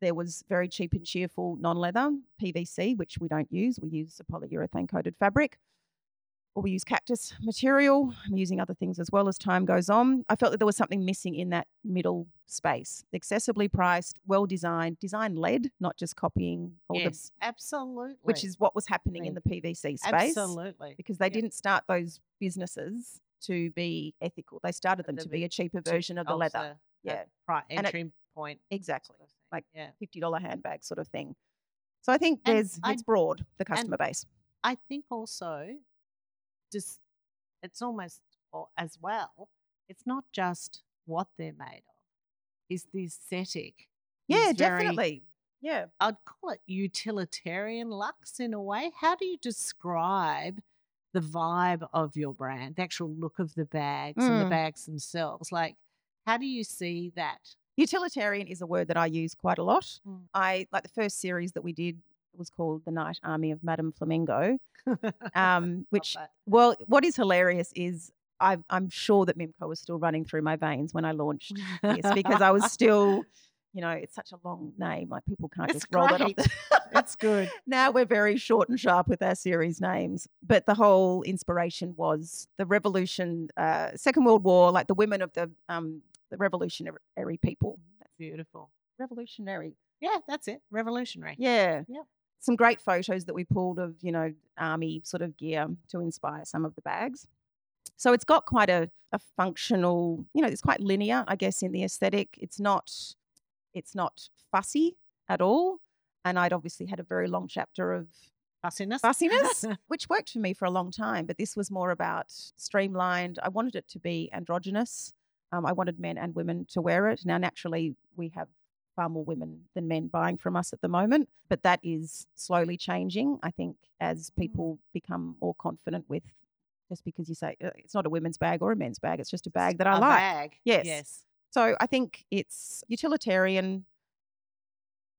there was very cheap and cheerful non-leather PVC, which we don't use. We use a polyurethane coated fabric, or we use cactus material. I'm using other things as well as time goes on. I felt that there was something missing in that middle space. Accessibly priced, well designed, design led, not just copying all the yes, absolutely. which is what was happening in the PVC space. absolutely Because they Yeah. didn't start those businesses to be ethical. They started them The to be a cheaper version of the leather. the- Yeah, the pri- And it- entry point. exactly. sort of. Like yeah. Fifty dollar handbag sort of thing. So I think And there's I- it's broad the customer base. I think also just it's almost as well, it's not just what they're made of. Is the aesthetic. Yeah, is very- definitely. Yeah. I'd call it utilitarian lux in a way. How do you describe the vibe of your brand, the actual look of the bags and the Mm. bags themselves? Like, how do you see that? Utilitarian is a word that I use quite a lot. Mm. I like the first series that we did was called The Night Army of Madame Flamingo. Um, which well, what is hilarious is I, I'm sure that Mimco was still running through my veins when I launched this because I was still, you know, it's such a long name. Like people can't It's just roll it off. The It's good. now we're very short and sharp with our series names. But the whole inspiration was the revolution, uh, Second World War, like the women of the um, the revolutionary people. That's Beautiful. revolutionary. Yeah, that's it. Revolutionary. Yeah. Yep. Some great photos that we pulled of, you know, army sort of gear to inspire some of the bags. So it's got quite a, a functional, you know, it's quite linear, I guess, in the aesthetic. It's not it's not fussy at all. And I'd obviously had a very long chapter of Fussiness. fussiness, which worked for me for a long time. But this was more about streamlined. I wanted it to be androgynous. Um, I wanted men and women to wear it. Now, naturally, we have far more women than men buying from us at the moment, but that is slowly changing. I think as people become more confident with just because you say uh, it's not a women's bag or a men's bag. It's just a bag that I A like. bag. Yes. Yes. So I think it's utilitarian.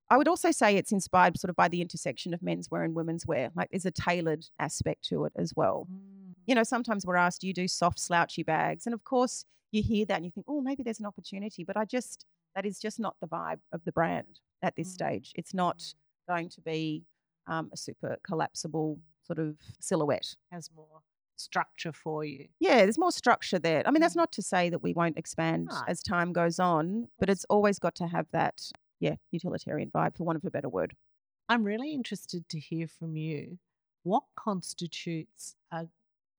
I would also say it's inspired sort of by the intersection of men's wear and women's wear. Like there's a tailored aspect to it as well. Mm. You know, sometimes we're asked, do you do soft, slouchy bags? And of course, you hear that and you think, oh, maybe there's an opportunity. But I just, that is just not the vibe of the brand at this Mm. stage. It's not going to be um, a super collapsible sort of silhouette. Has more structure for you. Yeah, there's more structure there. I mean, that's Mm. not to say that we won't expand No. as time goes on, but it's always got to have that, yeah, utilitarian vibe, for want of a better word. I'm really interested to hear from you. What constitutes a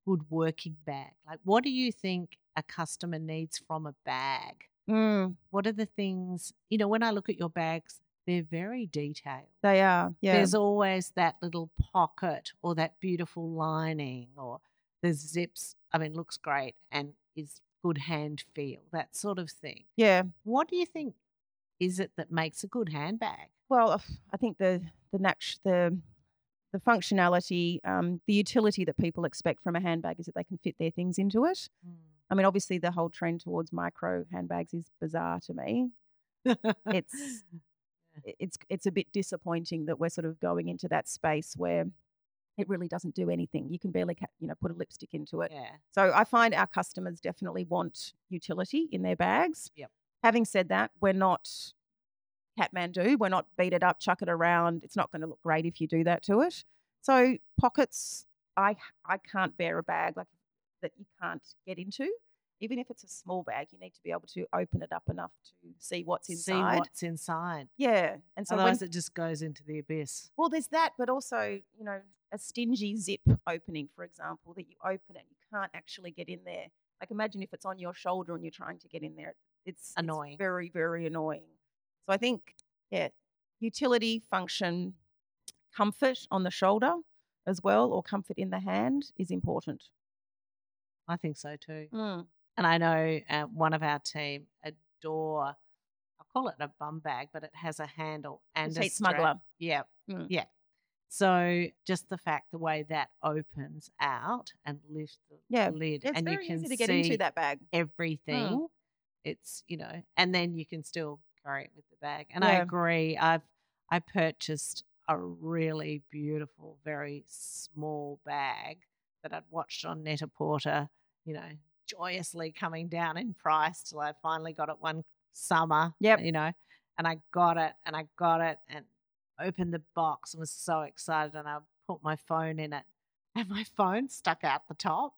good working bag? Like, what do you think a customer needs from a bag? Mm, What are the things, you know, when I look at your bags, they're very detailed. they are, yeah. There's always that little pocket or that beautiful lining or the zips. I mean, looks great and is good hand feel, that sort of thing. yeah. What do you think is it that makes a good handbag? Well, I think the the nat- the the functionality, um, the utility that people expect from a handbag is that they can fit their things into it. I mean, obviously, the whole trend towards micro handbags is bizarre to me. It's it's it's a bit disappointing that we're sort of going into that space where it really doesn't do anything. You can barely, ca- you know, put a lipstick into it. yeah. So I find our customers definitely want utility in their bags. Yep. Having said that, we're not Kathmandu. We're not beat it up, chuck it around. It's not going to look great if you do that to it. So pockets, I I can't bear a bag like that you can't get into. Even if it's a small bag, you need to be able to open it up enough to see what's inside. See what's inside. Yeah, and so when, Otherwise, it just goes into the abyss. well, there's that, but also, you know, a stingy zip opening, for example, that you open it, you can't actually get in there. Like, imagine if it's on your shoulder and you're trying to get in there. It's it's Annoying. very, very annoying. So I think, yeah, utility, function, comfort on the shoulder as well, or comfort in the hand is important. I think so too. Mm. And I know uh, one of our team adore, I'll call it a bum bag, but it has a handle and a smuggler. Yeah. Mm. Yeah. So just the fact, the way that opens out and lifts the Yeah, lid, It's and you can to get see into that bag. everything. It's you know, and then you can still carry it with the bag. And I agree. I've I purchased a really beautiful, very small bag that I'd watched on Net-a-Porter, you know, joyously coming down in price till I finally got it one summer. Yep. You know, and I got it and I got it and opened the box and was so excited and I put my phone in it and my phone stuck out the top.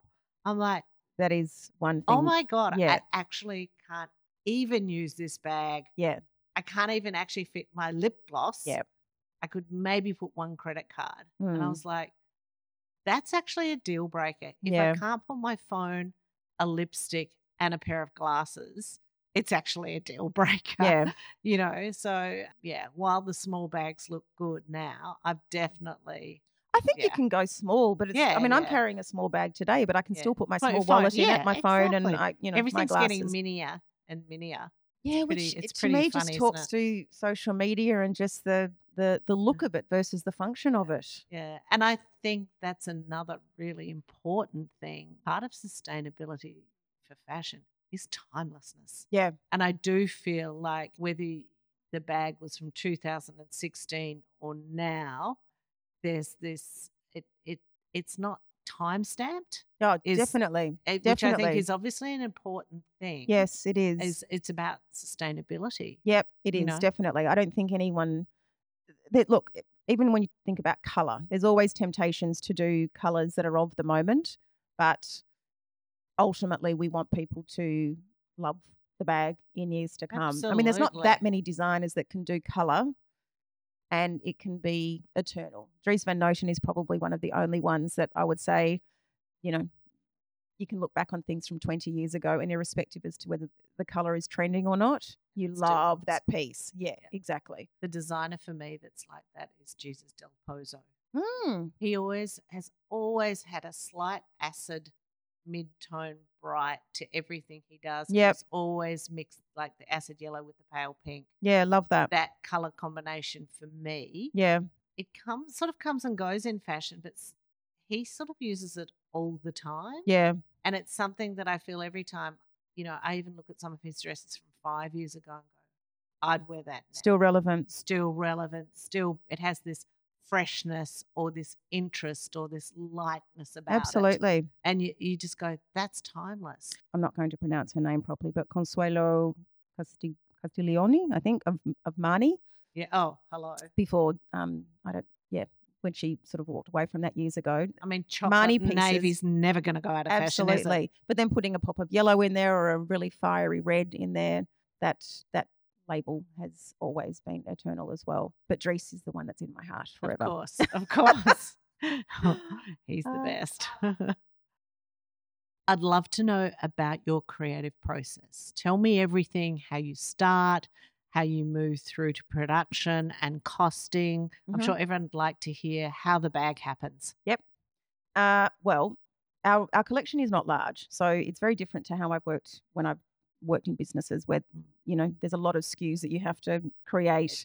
I'm like, That is one thing. Oh my god! yeah. I actually can't even use this bag. Yeah, I can't even actually fit my lip gloss. Yeah. I could maybe put one credit card, and I Mm. was like, "That's actually a deal breaker. If Yeah. I can't put my phone, a lipstick, and a pair of glasses, it's actually a deal breaker." yeah. you know. So yeah, while the small bags look good now, I've definitely I think you can go small, but it's, I Yeah, mean, I'm carrying a small bag today, but I can Yeah. still put my small phone- wallet in yeah, it, my phone, and exactly. I, you know, everything's getting minier and minier. yeah, pretty- which it's it- to pretty me funny, just talks to social media and just the the the look of it versus the function of it. Yeah. And I think that's another really important thing. Part of sustainability for fashion is timelessness. Yeah, And I do feel like whether the bag was from 2016 or now, there's this, it, it, it's not time stamped, oh, Is- definitely. Eh, which I think is obviously an important thing. Yes, it is. Is it's about sustainability. Yep, it is know? definitely. I don't think anyone. That look, even when you think about color, there's always temptations to do colors that are of the moment, but ultimately we want people to love the bag in years to come. I mean, there's not that many designers that can do color, and it can be eternal. Dries Van Noten is probably one of the only ones that I would say, you know. You can look back on things from 20 years ago, and irrespective as to whether the color is trending or not, you It still love that piece. Yeah, Yeah. exactly. The designer for me that's like that is Jesus Del Pozo. Mm. He always has always had a slight acid mid-tone bright to everything he does. Yep. He's always mixed like the acid yellow with the pale pink. Yeah, love that. That color combination for me, Yeah, it comes sort of comes and goes in fashion, but he sort of uses it all the time. Yeah. And it's something that I feel every time, you know, I even look at some of his dresses from five years ago and go, I'd wear that. now." Still relevant. still relevant, still it has this freshness or this interest or this lightness about it. Absolutely. And you, you just go, that's timeless. I'm not going to pronounce her name properly, but Consuelo Casti- Castiglione, I think, of, of Marni. Yeah. Oh, hello. Before, um, I don't, yeah, when she sort of walked away from that years ago. I mean, chocolate pieces. navy's never going to go out of fashion. Absolutely. But then putting a pop of yellow in there or a really fiery red in there, that that label has always been eternal as well. But Dries is the one that's in my heart forever. Of course. Of course. He's the Uh, best. I'd love to know about your creative process. Tell me everything how you start, how you move through to production and costing. I'm Mhm. sure everyone would like to hear how the bag happens. Yep. Uh, well, our our collection is not large, so it's very different to how I've worked when I've worked in businesses where you know there's a lot of SKUs that you have to create.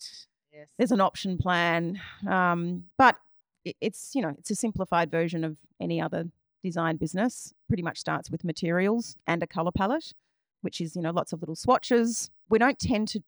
Yes. There's an option plan, um, but it, it's you know it's a simplified version of any other design business. Pretty much starts with materials and a color palette, which is you know lots of little swatches. We don't tend to.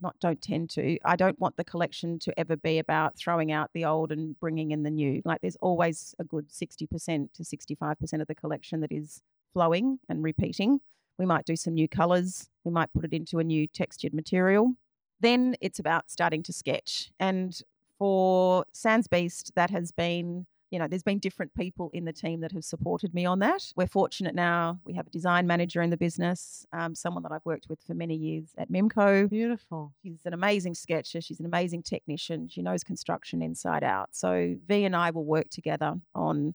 Not don't tend to. I don't want the collection to ever be about throwing out the old and bringing in the new. Like there's always a good 60% to 65% of the collection that is flowing and repeating. We might do some new colors. We might put it into a new textured material. Then it's about starting to sketch. And for Sans Beast, that has been, you know, there's been different people in the team that have supported me on that. We're fortunate now. We have a design manager in the business, um, someone that I've worked with for many years at Mimco. Beautiful. She's an amazing sketcher. She's an amazing technician. She knows construction inside out. So V and I will work together on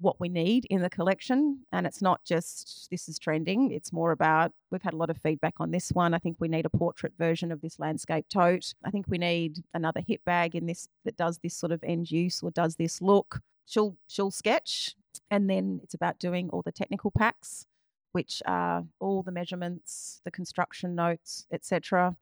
what we need in the collection. And it's not just this is trending. It's more about we've had a lot of feedback on this one. I think we need a portrait version of this landscape tote. I think we need another hip bag in this that does this sort of end use or does this look. She'll she'll sketch. And then it's about doing all the technical packs, which are all the measurements, the construction notes, etc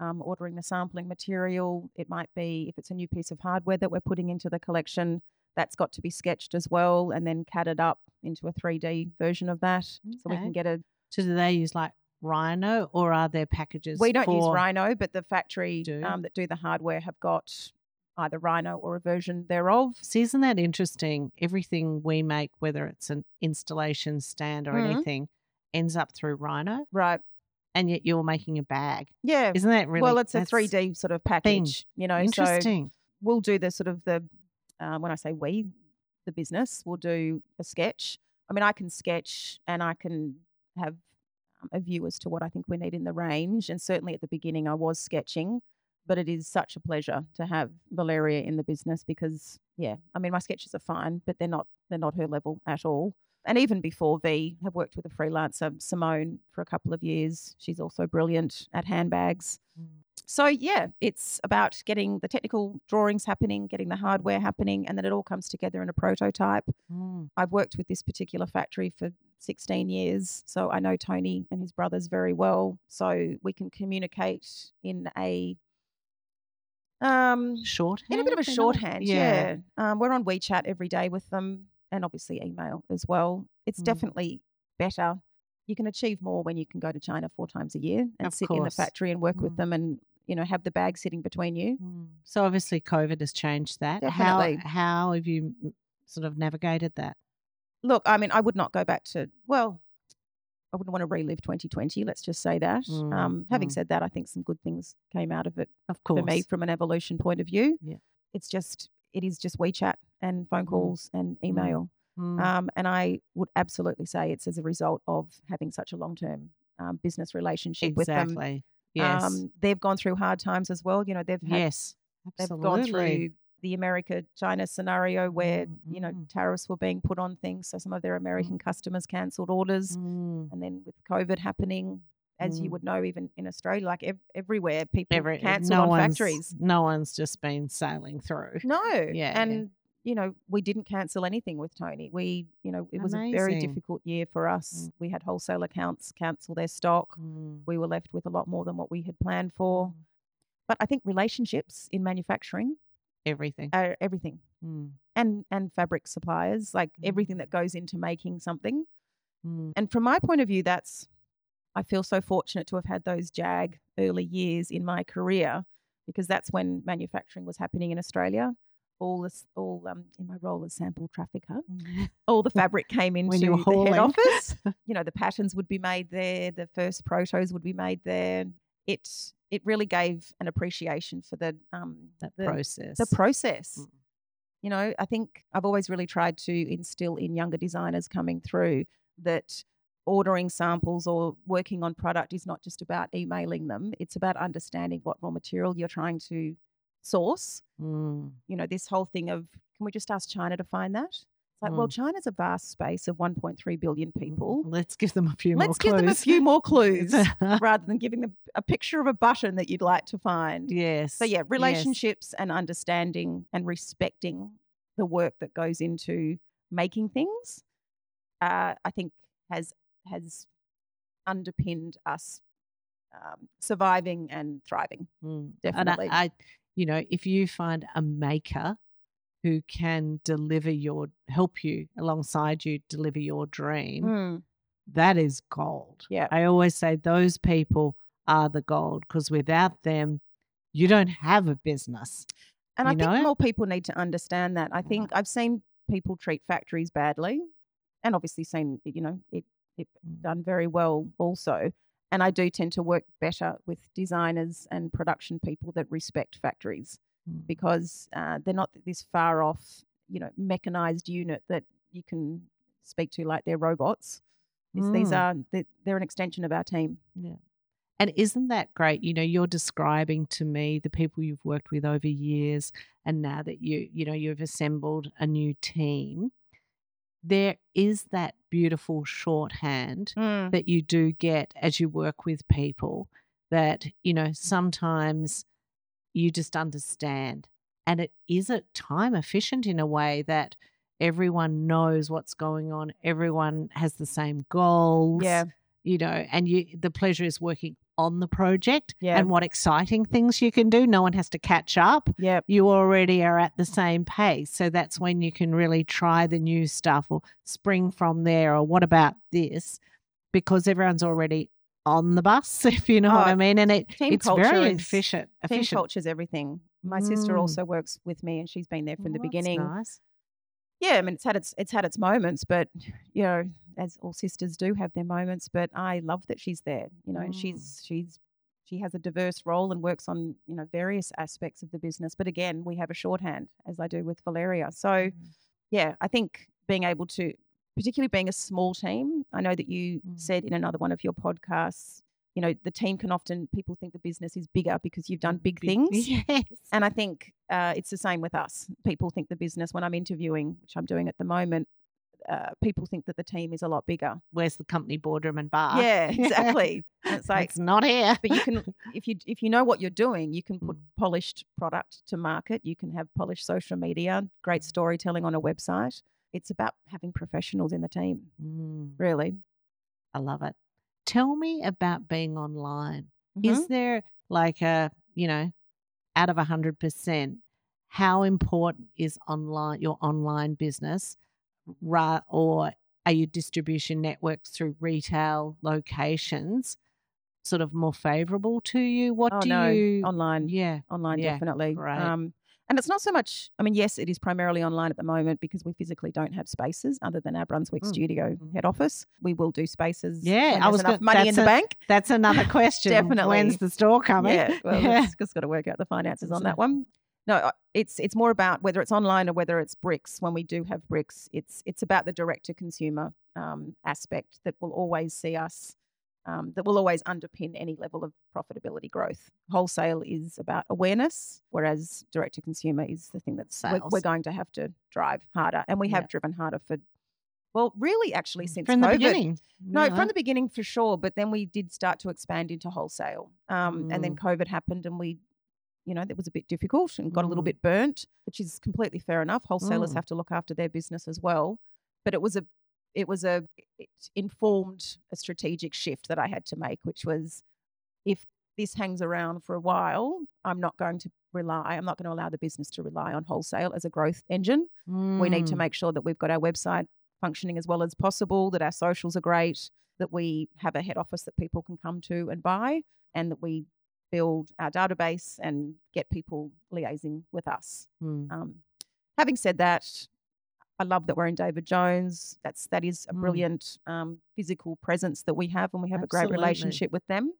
um, ordering the sampling material. It might be if it's a new piece of hardware that we're putting into the collection, that's got to be sketched as well and then catted up into a 3D version of that. So we can get a. So do they use like Rhino or are there packages? We don't use Rhino, but the factory Do? um, that do the hardware have got either Rhino or a version thereof. See, isn't that interesting? Everything we make, whether it's an installation stand or Mhm. anything, ends up through Rhino, Right. and yet you're making a bag. Yeah. Isn't that really? well, it's a 3D sort of package, you know. So Interesting. we'll do the sort of the uh, when I say we, the business will do a sketch. I mean, I can sketch and I can have um, a view as to what I think we need in the range. And certainly at the beginning, I was sketching, but it is such a pleasure to have Valeria in the business because, yeah, I mean, my sketches are fine, but they're not they're not her level at all. And even before V, have worked with a freelancer, Simone, for a couple of years. She's also brilliant at handbags Mm. So yeah, it's about getting the technical drawings happening, getting the hardware happening, and then it all comes together in a prototype. Mm. I've worked with this particular factory for 16 years, so I know Tony and his brothers very well. So we can communicate in a um Shorthand. in a bit of a shorthand. Yeah, Um, we're on WeChat every day with them, and obviously email as well. It's Mm. definitely better. You can achieve more when you can go to China four times a year and Of sit in the factory and work Mm. with them, and you know have the bag sitting between you. Mm. So obviously, COVID has changed that. Definitely. How how have you sort of navigated that? Look, I mean, I would not go back to well. I wouldn't want to relive 2020. Let's just say that. Mm, Um, having mm. said that, I think some good things came out of it Of course. for me from an evolution point of view. Yeah. It's just it is just WeChat and phone Mm. calls and email. Mm. Um, and I would absolutely say it's as a result of having such a long term um, business relationship with them. Yes. Um, they've gone through hard times as well. You know, they've had, yes. they've gone through the America China scenario where Mm, you know tariffs were being put on things, so some of their American customers cancelled orders, Mm. and then with COVID happening, as you Mm. would know, even in Australia, like ev- everywhere, people Every, cancel no on factories. No one's just been sailing through. No, Yeah, yeah. and you know we didn't cancel anything with Tony. We, you know, it was a very difficult year for us. Mm. We had wholesale accounts cancel their stock. Mm. We were left with a lot more than what we had planned for. Mm. But I think relationships in manufacturing Everything. uh, everything, Mm, and and fabric suppliers, like everything Mm. that goes into making something. mm, And from my point of view, that's I feel so fortunate to have had those JAG early years in my career because that's when manufacturing was happening in Australia. All this, all um, in my role as sample trafficker, mm. all the fabric came into the head office. you know, the patterns would be made there, the first protos would be made there. It it really gave an appreciation for the um that the, process. the process. Mm. You know, I think I've always really tried to instill in younger designers coming through that ordering samples or working on product is not just about emailing them. It's about understanding what raw material you're trying to source. Mm, You know, this whole thing of can we just ask China to find that? It's like, well, Mm. China's a vast space of 1.3 billion mm. people. Let's give them a few more Let's give them a clues. few more clues rather than giving them a picture of a button that you'd like to find. yes. So yeah, yes. relationships and understanding and respecting the work that goes into making things, uh, I think has has underpinned us um, surviving and thriving. Mm. Definitely. And I, I, you know, if you find a maker who can deliver your, help you alongside you deliver your dream, that is gold. Yeah. I always say those people are the gold because without them, you don't have a business. And I you think more people need to understand that. I think I've seen people treat factories badly, and obviously seen you know it it Mm. done very well also. And I do tend to work better with designers and production people that respect factories Mm. because uh, they're not this far off, you know, mechanized unit that you can speak to like they're robots. It's, These Mm. are they're, they're an extension of our team. Yeah. And isn't that great? You know, you're describing to me the people you've worked with over years and now that you, you know, you've assembled a new team. There is that beautiful shorthand hmm. that you do get as you work with people that, you know, sometimes you just understand. And it is a time efficient in a way that everyone knows what's going on, everyone has the same goals Yeah, you know, and you the pleasure is working on the project Yeah. and what exciting things you can do. No one has to catch up. yeah, You already are at the same pace. So that's when you can really try the new stuff or spring from there or what about this? Because everyone's already on the bus, if you know what Oh, I mean. And it it's very is- efficient. team efficient. culture is everything. My sister Mm. also works with me, and she's been there from the Oh, beginning. Nice. Yeah, I mean, it's had its it's had its moments, but you know, as all sisters do have their moments. But I love that she's there. You know, and Mm. she's she's she has a diverse role and works on you know various aspects of the business. But again, we have a shorthand, as I do with Valeria. So Mm. yeah, I think being able to, particularly being a small team, I know that you Mm. said in another one of your podcasts. You know, the team can often people think the business is bigger because you've done big things. Yes. And I think uh, it's the same with us. People think the business, when I'm interviewing, which I'm doing at the moment, uh, people think that the team is a lot bigger. Where's the company boardroom and bar? Yeah, exactly. It's like, it's not here. but you can, if you if you know what you're doing, you can put Mm. polished product to market. You can have polished social media, great storytelling on a website. It's about having professionals in the team, Mm. really. I love it. Tell me about being online. Mhm. Is there like a, you know, out of 100%, how important is online, your online business, ra- or are your distribution networks through retail locations sort of more favorable to you? What oh do no, you, online, yeah, online yeah, definitely. great. Um, and it's not so much. I mean, yes, it is primarily online at the moment because we physically don't have spaces other than our Brunswick Mm, studio mm. head office. We will do spaces. Yeah, I was enough go- money in the a- bank. that's another question. Definitely. When's the store coming? Yeah, well, Yeah. it's just got to work out the finances on that one. No, it's it's more about whether it's online or whether it's bricks. When we do have bricks, it's it's about the direct to consumer um, aspect that will always see us. Um, that will always underpin any level of profitability growth. Wholesale is about awareness, whereas direct to consumer is the thing that's we're, we're going to have to drive harder, and we have Yeah. driven harder for. Well, really, actually, since From the beginning. No, you from the beginning for sure, but then we did start to expand into wholesale. Um, And then COVID happened, and we, you know, that was a bit difficult and got a little Mm. bit burnt, which is completely fair enough. Wholesalers Mm. have to look after their business as well. But it was a, it was a, it informed a strategic shift that I had to make, which was, if this hangs around for a while, I'm not going to rely, I'm not going to allow the business to rely on wholesale as a growth engine. We need to Mm. make sure that we've got our website functioning as well as possible, that our socials are great, that we have a head office that people can come to and buy, and that we build our database and get people liaising with us. Mm. Um, having said that, I love that we're in David Jones. That's that is a Mm. brilliant um, physical presence that we have, and we have a great relationship with them.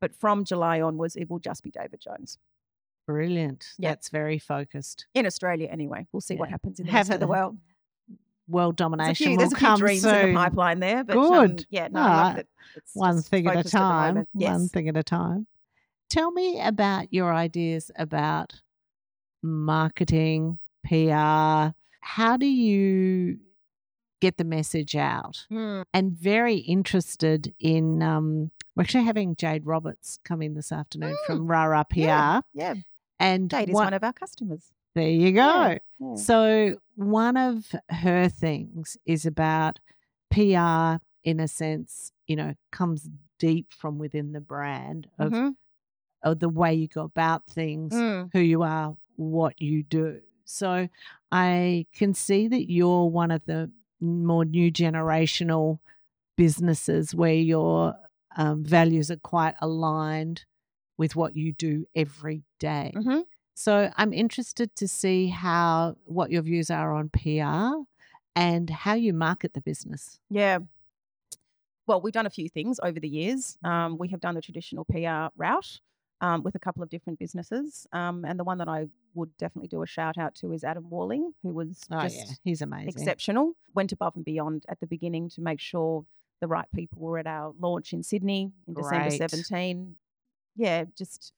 But from July onwards, it will just be David Jones Brilliant. Yeah. That's very focused. in Australia, anyway. We'll see what happens in the Have rest of the world. World There's a domination few, will there's a few come dreams soon. in the pipeline there, but um, Good. yeah, no, I Ah. It's one thing at a focused the time. One thing at a time. Tell me about your ideas about marketing, PR. How do you get the message out? Mm. And very interested in. Um, we're actually having Jade Roberts come in this afternoon Mm. from Rara PR, Yeah, yeah. and Jade is one- one of our customers. there you go. Yeah, yeah. So, one of her things is about PR, in a sense, you know, comes deep from within the brand of, Mhm. of the way you go about things, Mm. who you are, what you do. So, I can see that you're one of the more new generational businesses where your um, values are quite aligned with what you do every day. Mhm. So I'm interested to see how what your views are on PR and how you market the business. Yeah. Well, we've done a few things over the years. Um, we have done the traditional PR route um, with a couple of different businesses. Um, and the one that I would definitely do a shout out to is Adam Walling, who was Oh just yeah, he's amazing. exceptional. Went above and beyond at the beginning to make sure the right people were at our launch in Sydney in December 17. Yeah, just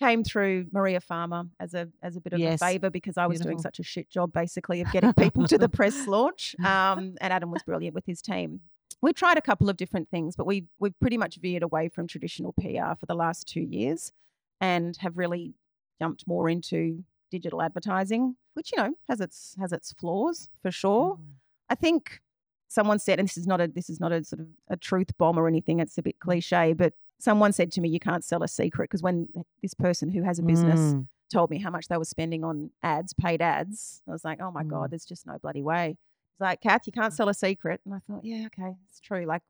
came through Maria Farmer as a as a bit of Yes. a favor because I was doing such a shit job basically of getting people to the press launch. Um, and Adam was brilliant with his team. We tried a couple of different things, but we we've pretty much veered away from traditional PR for the last two years and have really jumped more into digital advertising, which you know has its has its flaws for sure. Mm. I think someone said, and this is not a this is not a sort of a truth bomb or anything. It's a bit cliche, but someone said to me, "You can't sell a secret," because when this person who has a business Mm. told me how much they were spending on ads, paid ads, I was like, "Oh my Mm. god, there's just no bloody way." It's like, "Kath, you can't sell a secret," and I thought, "Yeah, okay, it's true." Like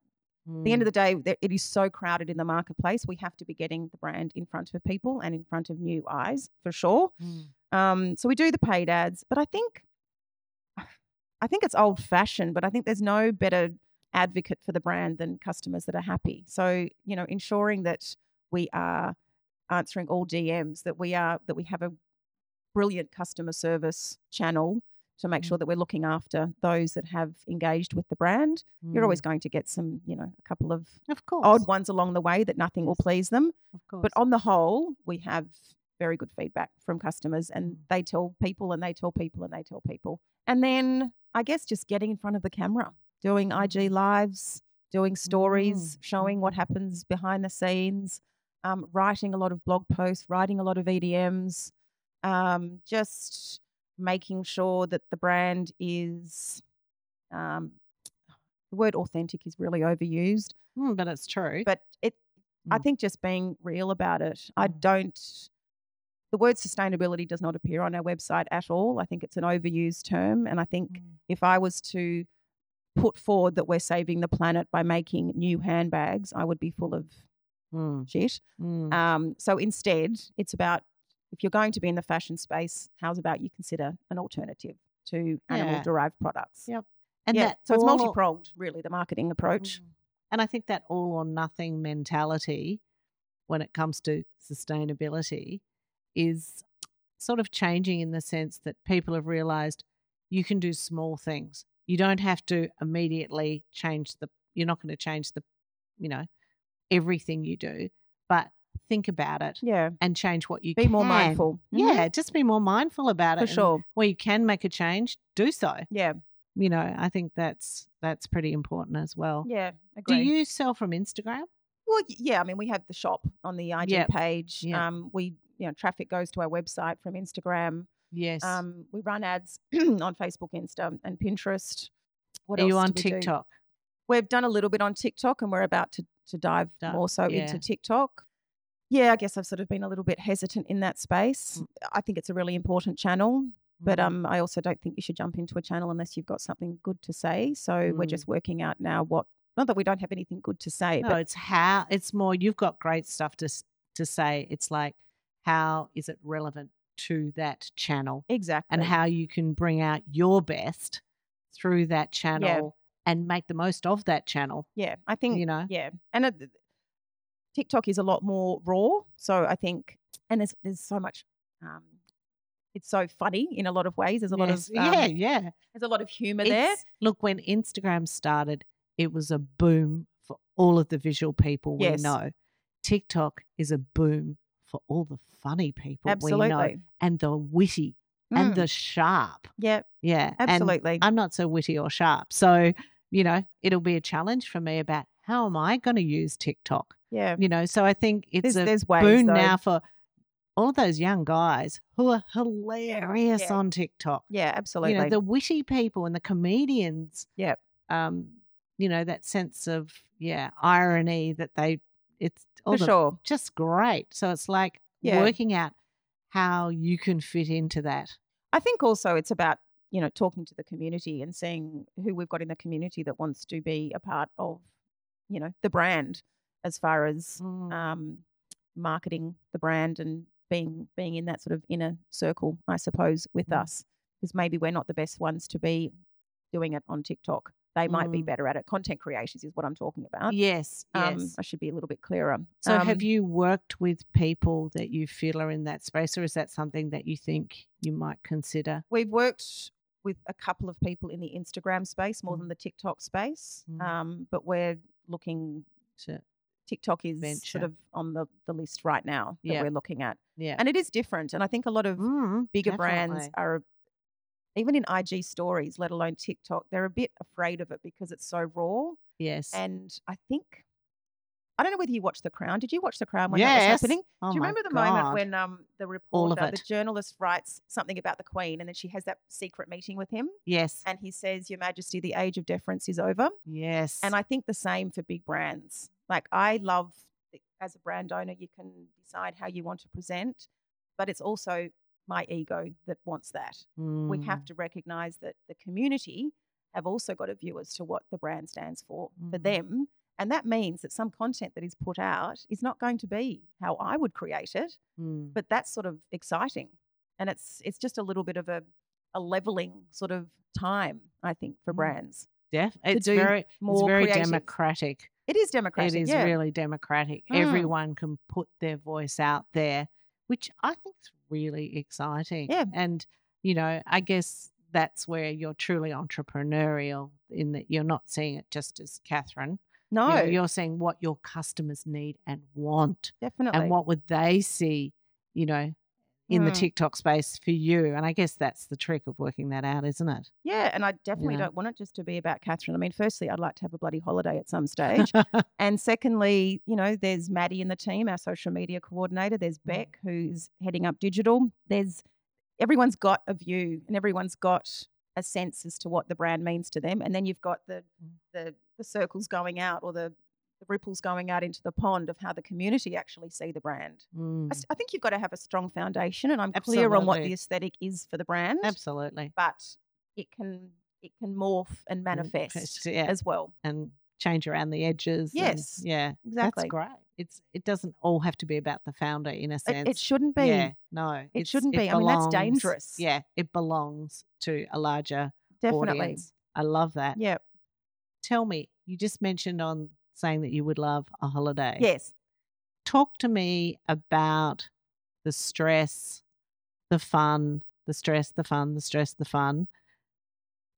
at the end of Mm. the day, it is so crowded in the marketplace. We have to be getting the brand in front of people and in front of new eyes for sure. Mm. Um, so we do the paid ads, but I think I think it's old fashioned, but I think there's no better advocate for the brand than customers that are happy. So, you know, ensuring that we are answering all DMs, that we are that we have a brilliant customer service channel to make Mm. sure that we're looking after those that have engaged with the brand. You're always Mm. going to get some, you know, a couple of of course, odd ones along the way that nothing will please them. of course. But on the whole, we have very good feedback from customers and Mm. they tell people and they tell people and they tell people. And then I guess just getting in front of the camera, doing IG lives, doing stories, showing what mm. happens behind the scenes, um, writing a lot of blog posts, writing a lot of EDMs, um, just making sure that the brand is. Um, the word authentic is really overused, Mm, but it's true. but it I Mm. think just being real about it. I Mm. don't. The word sustainability does not appear on our website at all. I think it's an overused term, and I think Mm. if I was to put forward that we're saving the planet by making new handbags, I would be full of Mm. shit. Mm. Um, so instead, it's about if you're going to be in the fashion space, how's about you consider an alternative to animal Yeah. derived products? Yep. And yeah, that so it's multi pronged, really, the marketing approach. Mm. And I think that all or nothing mentality when it comes to sustainability is sort of changing in the sense that people have realized you can do small things. You don't have to immediately change the, you're not going to change the, you know, everything you do, but think about it Yeah, and change what you be can. more mindful. Mhm, Yeah, just be more mindful about for it. For sure. Where you can make a change, do so. Yeah, You know, I think that's that's pretty important as well. yeah. Do you sell from Instagram? Well, yeah. I mean, we have the shop on the IG Yep. page. Yep. Um, we, you know, traffic goes to our website from Instagram. Yes. Um, we run ads on Facebook, Insta, and Pinterest. What Are you do on we do? TikTok? We've done a little bit on TikTok, and we're about to to dive Di- more so yeah. into TikTok. Yeah, I guess I've sort of been a little bit hesitant in that space. Mm. I think it's a really important channel, but Mm. um, I also don't think you should jump into a channel unless you've got something good to say. So we're Mm. just working out now what. Not that we don't have anything good to say, no, but it's how it's more. You've got great stuff to to say. It's like how is it relevant to that channel exactly. and how you can bring out your best through that channel and make the most of that channel. yeah, I think You know, Yeah, and it, TikTok is a lot more raw. So I think, and there's there's so much. Um, it's so funny in a lot of ways. There's a lot Yes. of um, yeah, yeah. There's a lot of humor there. Look, when Instagram started, it was a boom for all of the visual people we Yes. know. TikTok is a boom for all the funny people we know and the witty and Mm, the sharp. yeah, Yeah. and absolutely. I'm not so witty or sharp. So, you know, it'll be a challenge for me about how am I going to use TikTok? Yeah, You know, so I think it's there's a there's ways boon though. now for all those young guys who are hilarious Yeah. on TikTok. Yeah, absolutely. You know, the witty people and the comedians. Yep. Um, you know, that sense of yeah, irony that they it's all for the, sure. just great. So it's like Yeah. working out how you can fit into that. I think also it's about you know talking to the community and seeing who we've got in the community that wants to be a part of you know the brand as far as Mm. um, marketing the brand and being being in that sort of inner circle, I suppose, with Mm. us. Because maybe we're not the best ones to be doing it on TikTok. They might be Mm. better at it. Content creators is what I'm talking about. Yes, Um, yes. I should be a little bit clearer. So, Um, have you worked with people that you feel are in that space, or is that something that you think you might consider? We've worked with a couple of people in the Instagram space more Mm. than the TikTok space, Mm. um, but we're looking. To, TikTok is Venture. sort of on the, the list right now that Yeah. we're looking at, yeah, and it is different. And I think a lot of Mm, bigger brands are even in IG stories, let alone TikTok, they're a bit afraid of it because it's so raw. Yes. And I think I don't know whether you watched The Crown. Did you watch The Crown when that was happening? Oh Do you remember the moment when um the reporter, the journalist writes something about the Queen and then she has that secret meeting with him Yes. and he says, Your Majesty, the age of deference is over. Yes. And I think the same for big brands. Like I love as a brand owner, you can decide how you want to present, but it's also my ego that wants that. We have Mm, to recognize that the community have also got a view as to what the brand stands for for Mhm. them. And that means that some content that is put out is not going to be how I would create it, mm. but that's sort of exciting. And it's it's just a little bit of a, a leveling sort of time, I think, for Mm. brands. Def- it's very, it's more very creative. democratic. It is democratic. It is yeah. really democratic. Mm. Everyone can put their voice out there, which I think is really exciting. Yeah. And, you know, I guess that's where you're truly entrepreneurial in that you're not seeing it just as Cathryn. No, know, you're seeing what your customers need and want definitely. and what would they see, you know, in the Mm. TikTok space for you. And I guess that's the trick of working that out, isn't it? yeah, and I definitely know. don't want it just to be about Cathryn. I mean, firstly, I'd like to have a bloody holiday at some stage. And secondly, you know, there's Maddie in the team, our social media coordinator. There's Mm. Beck, who's heading up digital. There's everyone's got a view and everyone's got a sense as to what the brand means to them. And then you've got the Mm. the, the circles going out or the, the ripples going out into the pond of how the community actually see the brand. I, Mm, s- I think you've got to have a strong foundation, and I'm clear on what the aesthetic is for the brand. absolutely. But it can it can morph and manifest yeah. as well. And change around the edges. and- Yes, yeah. Exactly. That's great. It's it doesn't all have to be about the founder in a sense. it shouldn't be. Yeah, no, It shouldn't be. I mean, that's dangerous. Yeah, it belongs to a larger Definitely. audience. I love that. Yeah. Tell me, you just mentioned on saying that you would love a holiday. Yes. Talk to me about the stress, the fun, the stress, the fun, the stress, the fun,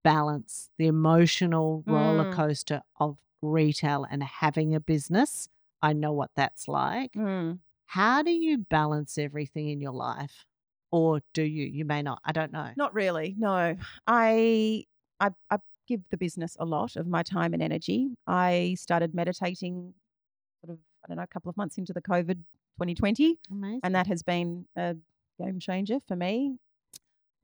balance, the emotional roller Mm. coaster of retail and having a business. I know what that's like. Mm. How do you balance everything in your life? Or do you? You may not. I don't know. Not really. No. I, I I give the business a lot of my time and energy. I started meditating sort of I don't know a couple of months into the COVID 2020 Amazing. and that has been a game changer for me.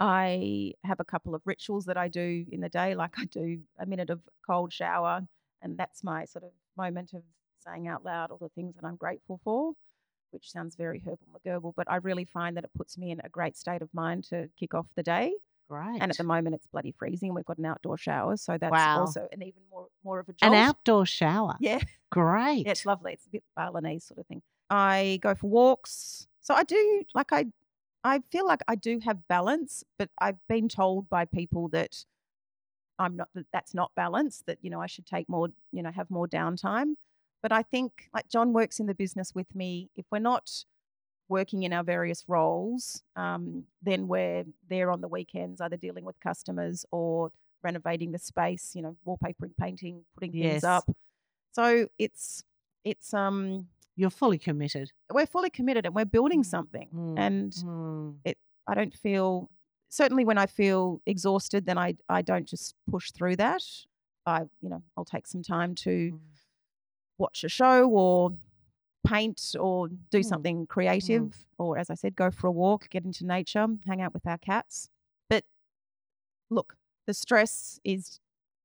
I have a couple of rituals that I do in the day, like I do a minute of cold shower, and that's my sort of moment of saying out loud all the things that I'm grateful for. which sounds very herbal but I really find that it puts me in a great state of mind to kick off the day. Great. And at the moment, it's bloody freezing. We've got an outdoor shower, so that's Wow. also an even more more of a jolt. An outdoor shower. yeah, Great. yeah, it's lovely. It's a bit Balinese sort of thing. I go for walks, so I do like I. I feel like I do have balance, but I've been told by people that I'm not that that's not balance. That you know I should take more, you know, have more downtime. But I think like John works in the business with me. If we're not working in our various roles, um, then we're there on the weekends, either dealing with customers or renovating the space. You know, wallpapering, painting, putting Yes. things up. So it's it's um You're fully committed. we're fully committed and we're building Mm, something. mm, And Mm. I don't feel certainly when I feel exhausted, then I I don't just push through that. I you know I'll take some time to Mm. watch a show or paint or do Mm. something creative or as I said, go for a walk, get into nature, hang out with our cats. But look, the stress is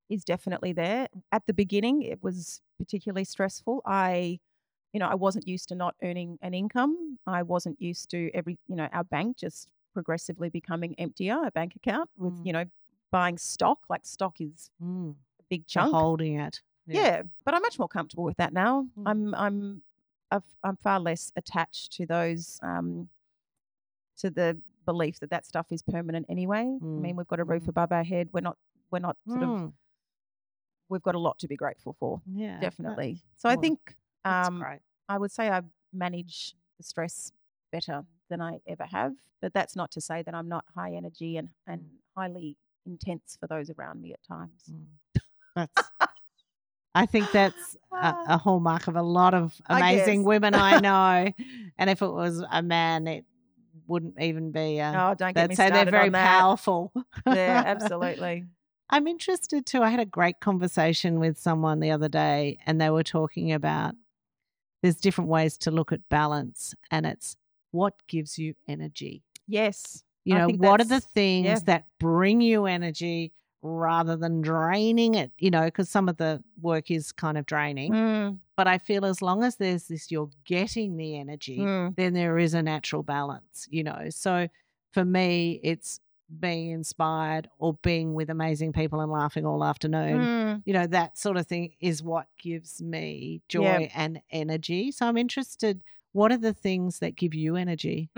is definitely there. At the beginning, it was particularly stressful. I you know, I wasn't used to not earning an income. I wasn't used to every, you know, our bank just progressively becoming emptier, a bank account with, Mm. you know, buying stock. Like stock is Mm. a big You're chunk. holding it. Yeah. but I'm much more comfortable with that now. Mm. I'm I'm I'm far less attached to those um to the belief that that stuff is permanent anyway. I Mm, mean, we've got a roof mm. above our head. We're not we're not sort of Mm. we've got a lot to be grateful for. Yeah. Definitely. So I think um. I would say I manage the stress better than I ever have. But that's not to say that I'm not high energy and, and highly intense for those around me at times. Mm. That's. I think that's a, ah. a hallmark of a lot of amazing guess. women I know. and if it was a man, it wouldn't even be. A, Oh, don't get me they'd say they're very powerful. Yeah, absolutely. I'm interested too. I had a great conversation with someone the other day, and they were talking about there's different ways to look at balance, and it's what gives you energy. Yes. You I know, what are the things yeah. that bring you energy rather than draining it? You know, because some of the work is kind of draining. Mm, But I feel as long as there's this, you're getting the energy, mm, then there is a natural balance, you know. So for me, it's being inspired or being with amazing people and laughing all afternoon. mm. You know, that sort of thing is what gives me joy Yeah. and energy. So I'm interested, what are the things that give you energy?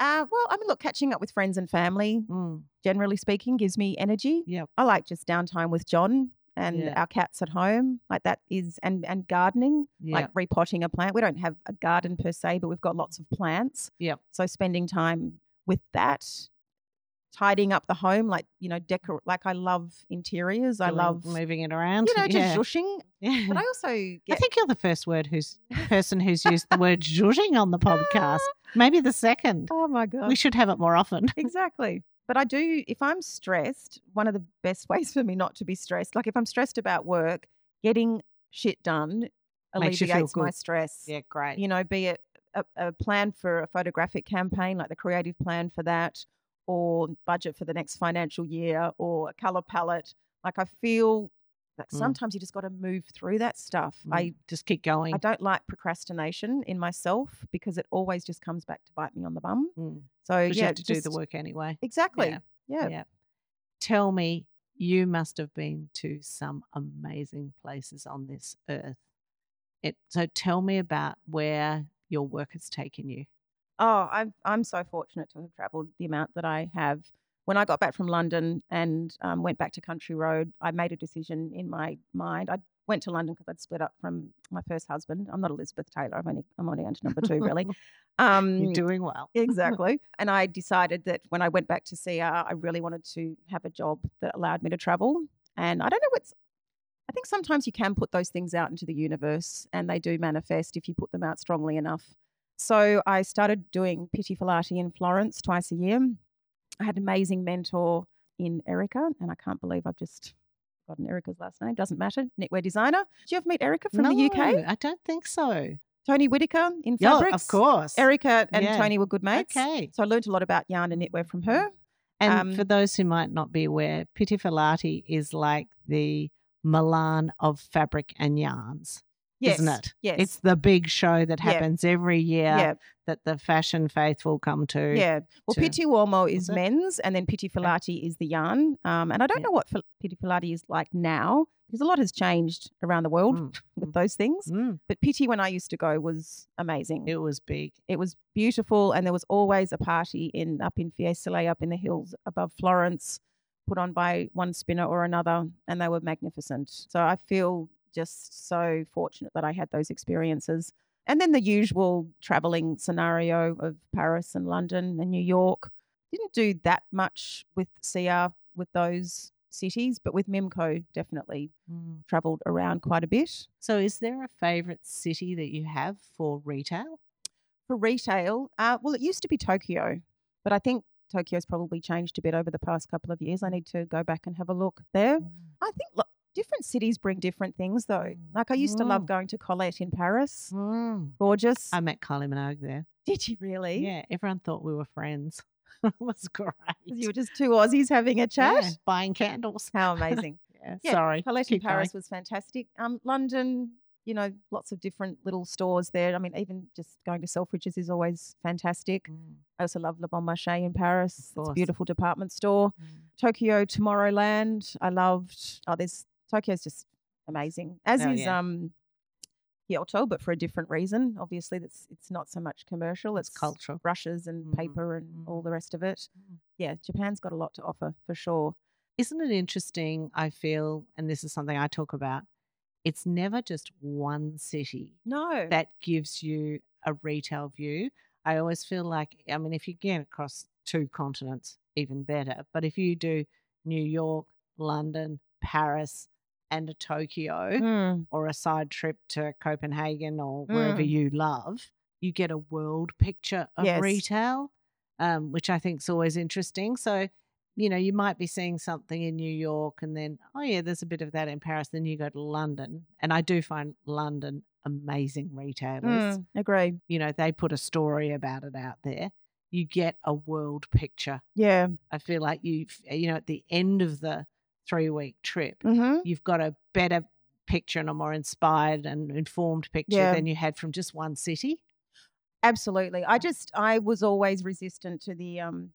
Uh, well, I mean, look, catching up with friends and family, Mm, generally speaking, gives me energy. I like just downtime with John and Yeah. our cats at home. Like that is, and and gardening, like repotting a plant. We don't have a garden per se, but we've got lots of plants. Yep. So spending time with that, tidying up the home, like you know, decor. Like I love interiors. I love moving it around. you know just yeah. Yeah. But I also I think you're the first word who's ah. person who's used the word zhuzhing on the podcast. Maybe the second. oh my god, We should have it more often. exactly. But I do, if I'm stressed, one of the best ways for me not to be stressed, like if I'm stressed about work, getting shit done Makes you feel alleviates my stress. Yeah, great. You know, be it a, a plan for a photographic campaign, like the creative plan for that, or budget for the next financial year, or a color palette. Like I feel that Mm. sometimes you just got to move through that stuff. I Mm, just keep going. I don't like procrastination in myself because it always just comes back to bite me on the bum. Mm, So 'cause you yeah, have to do the work anyway. Exactly. Yeah. Yeah. Yeah. Tell me, you must have been to some amazing places on this earth. It, so tell me about where your work has taken you. Oh, I'm I'm so fortunate to have travelled the amount that I have. When I got back from London and um, went back to Country Road, I made a decision in my mind. I went to London because I'd split up from my first husband. I'm not Elizabeth Taylor. I'm only I'm only on to number two, really. Um, You're doing well. exactly. And I decided that when I went back to CR, I really wanted to have a job that allowed me to travel. And I don't know what's, I think sometimes you can put those things out into the universe and they do manifest if you put them out strongly enough. So I started doing Pitti Filati in Florence twice a year. I had an amazing mentor in Erica, and I can't believe I've just gotten Erica's last name. Doesn't matter. Knitwear designer. Did you ever meet Erica from the No, UK? I don't think so. Tony Whitaker in fabrics. of course. Erica and Yeah. Tony were good mates. Okay. So I learned a lot about yarn and knitwear from her. And for Um, those who might not be aware, Pitti Filati is like the Milan of fabric and yarns. Yes. isn't it? Yes. It's the big show that happens every year yeah. that the fashion faithful come to. Yeah. Well, to- Pitti Uomo is men's, and then Pitti Filati is the yarn. Um, and I don't Yeah. know what Pitti Filati is like now because a lot has changed around the world Mm, with those things. Mm, But Pitti, when I used to go, was amazing. it was big. It was beautiful, and there was always a party in up in Fiesole, up in the hills above Florence, put on by one spinner or another, and they were magnificent. So I feel just so fortunate that I had those experiences. And then the usual traveling scenario of Paris and London and New York. Didn't do that much with CR with those cities, but with Mimco definitely Mm. traveled around quite a bit. So, is there a favorite city that you have for retail? For retail, uh, well, it used to be Tokyo, but I think Tokyo's probably changed a bit over the past couple of years. I need to go back and have a look there. Mm. I think different cities bring different things, though. Mm. Like I used to love Mm. going to Colette in Paris. Mm. Gorgeous. I met Kylie Minogue there. Did you really? Yeah, everyone thought we were friends. it was great. You were just two Aussies having a chat. Yeah, buying candles. How amazing. Yeah, Yeah, sorry. Colette in Paris going. was fantastic. Um, London, you know, lots of different little stores there. I mean, even just going to Selfridges is always fantastic. Mm, I also love Le Bon Marché in Paris. It's a beautiful department store. mm. Tokyo Tomorrowland. I loved. Oh, there's Tokyo's just amazing. As Oh, is yeah. um Kyoto, but for a different reason. Obviously, that's it's not so much commercial. It's It's cultural. brushes and Mhm, paper and all mhm. the rest of it. Mm. Yeah, Japan's got a lot to offer for sure. Isn't it interesting? I feel, and this is something I talk about, it's never just one city No. that gives you a retail view. I always feel like, I mean, if you get across two continents, even better. But if you do New York, London, Paris, and a Tokyo, Mm, or a side trip to Copenhagen or wherever Mm. you love, you get a world picture of Yes. retail, um, which I think is always interesting. So, you know, you might be seeing something in New York and then, oh, yeah, there's a bit of that in Paris. Then you go to London. And I do find London amazing retailers. mm, agree. You know, they put a story about it out there. You get a world picture. Yeah. I feel like you, you know, at the end of the three week trip, Mm-hmm. you've got a better picture and a more inspired and informed picture Yeah. than you had from just one city. Absolutely. I just I was always resistant to the um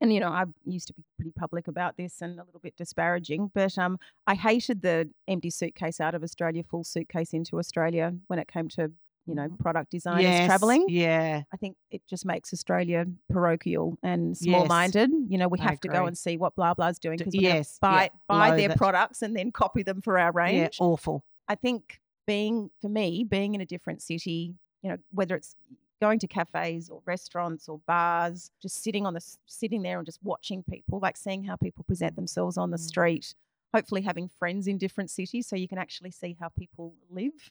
and you know, I used to be pretty public about this and a little bit disparaging, but um I hated the empty suitcase out of Australia, full suitcase into Australia when it came to, you know, Mhm. product designers traveling. Yeah. I think it just makes Australia parochial and small minded. You know, we I have to go and see what blah blah's doing D- because we yes, yeah, buy buy their it. products and then copy them for our range. Yeah. Awful. I think being for me, being in a different city, you know, whether it's going to cafes or restaurants or bars, just sitting on the sitting there and just watching people, like seeing how people present themselves on the Mm. street. Hopefully, having friends in different cities so you can actually see how people live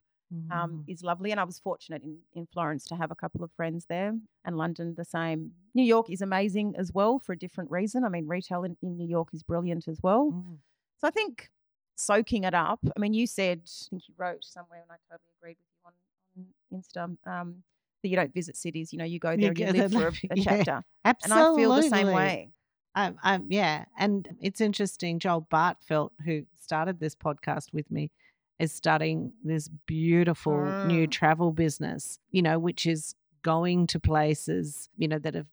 um, Mm. is lovely. And I was fortunate in, in Florence to have a couple of friends there, and London the same. New York is amazing as well for a different reason. I mean, retail in, in New York is brilliant as well. Mm. So I think soaking it up. I mean, you said, I think you wrote somewhere, and I totally agreed with you on, on Insta, um, that you don't visit cities. You know, you go there You and you live for a, a yeah, chapter. And Absolutely. I feel the same way. Um, um, yeah, and it's interesting. Joel Bartfelt, who started this podcast with me, is starting this beautiful new Mm. travel business. You know, which is going to places you know that have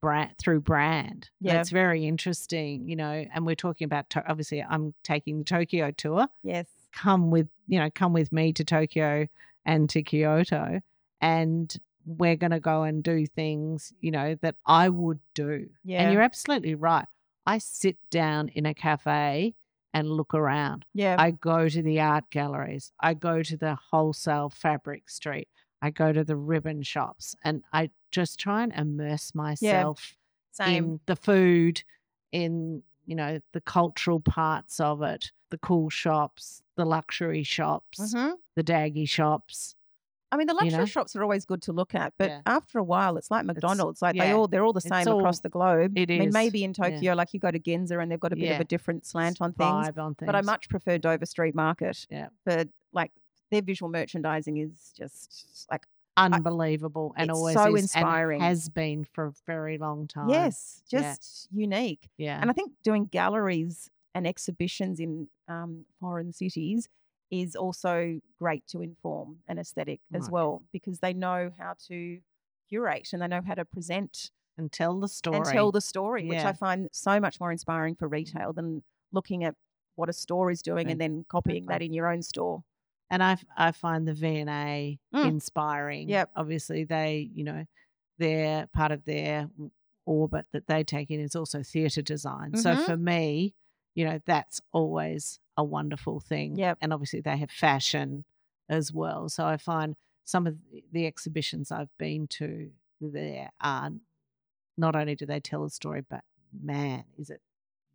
brand through brand. Yeah. That's very interesting. You know, and we're talking about to- obviously I'm taking the Tokyo tour. Yes. Come with you know, come with me to Tokyo and to Kyoto, and we're going to go and do things you know that I would do. Yeah. And you're absolutely right. I sit down in a cafe and look around. Yeah. I go to the art galleries. I go to the wholesale fabric street. I go to the ribbon shops and I just try and immerse myself same. in the food, in, you know, the cultural parts of it, the cool shops, the luxury shops, Mhm. the daggy shops. I mean, the you luxury know? shops are always good to look at, but Yeah. after a while, it's like McDonald's. Like they all they're all the same all- across the globe. it I mean, maybe in yeah. Tokyo, like you go to Ginza and they've got a bit of a different slant on things. On things. But I much prefer Dover Street Market. Yeah. For like their visual merchandising is just like unbelievable and it's always so is, inspiring. and has been for a very long time. yes, Yeah. just unique. Yeah. And I think doing galleries and exhibitions in um, foreign cities is also great to inform an aesthetic as well because they know how to curate and they know how to present and tell the story. and tell the story, which I find so much more inspiring for retail than looking at what a store is doing Yeah, and then copying that in your own store. and i i find the V and A Mm. inspiring. Yep. Obviously, they you know their part of their orbit that they take in is also theatre design. So Mhm. for me, you know, that's always a wonderful thing. Yep. And obviously, they have fashion as well. So I find some of the- the exhibitions I've been to there are not only do they tell a story, but man, is it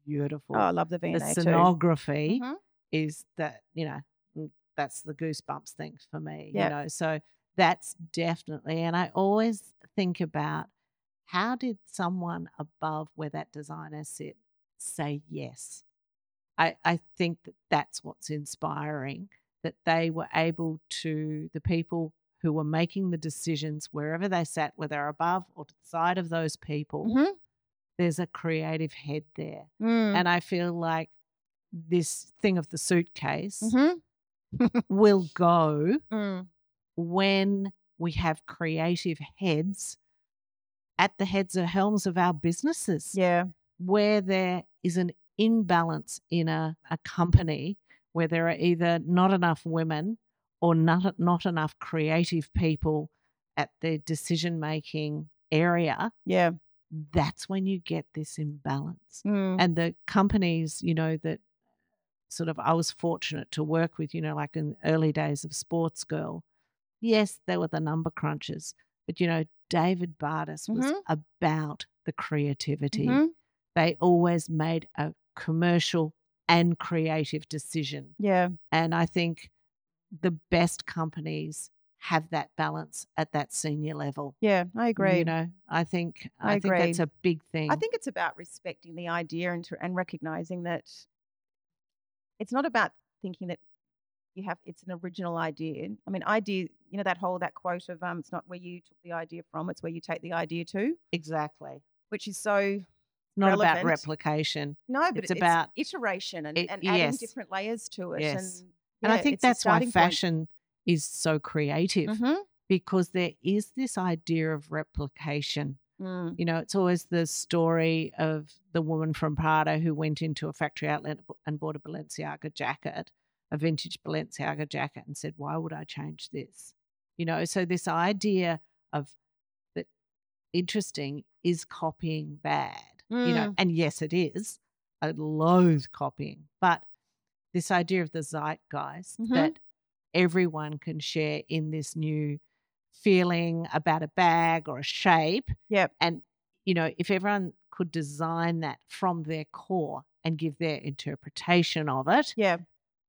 beautiful. Oh, I love the the V&A too. scenography Mhm. is that you know that's the goosebumps thing for me Yep. you know so that's definitely and i always think about how did someone above where that designer sit say yes i i think that that's what's inspiring that they were able to the people who were making the decisions wherever they sat whether above or to the side of those people Mhm. there's a creative head there Mm. and I feel like this thing of the suitcase Mhm. will go Mm. when we have creative heads at the heads of helms of our businesses Yeah. where there is an imbalance in a, a company where there are either not enough women or not, not enough creative people at the decision making area Yeah. that's when you get this imbalance Mm. and the companies you know that sort of i was fortunate to work with you know like in the early days of Sportsgirl yes they were the number crunchers but you know David Bardas was Mhm. about the creativity Mhm. they always made a commercial and creative decision Yeah. and i think the best companies have that balance at that senior level Yeah. I agree. you know i think i, I think that's a big thing I think it's about respecting the idea and, to, and recognizing that it's not about thinking that you have it's an original idea. I mean, idea, you know, that whole that quote of um, it's not where you took the idea from, it's where you take the idea to, exactly which is so not about replication no, but It's about- iteration and, it- and adding yes. different layers to it. Yes. And, and i think that's why starting point. fashion is so creative Mhm. because there is this idea of replication Mm. you know it's always the story of the woman from prada who went into a factory outlet and bought a balenciaga jacket a vintage balenciaga jacket and said why would i change this you know so this idea of that interesting is copying bad you know Mm. and yes it is i loathe copying but this idea of the zeitgeist Mhm. that everyone can share in this new feeling about a bag or a shape Yep. and you know if everyone could design that from their core and give their interpretation of it Yeah.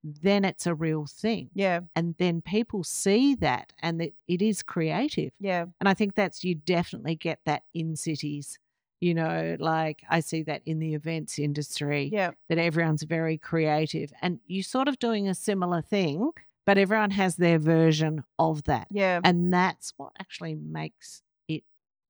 then it's a real thing Yeah. and then people see that and that it is creative Yeah. and I think that's you definitely get that in cities. You know, like I see that in the events industry, Yeah. that everyone's very creative and you're sort of doing a similar thing, but everyone has their version of that. Yeah. And that's what actually makes it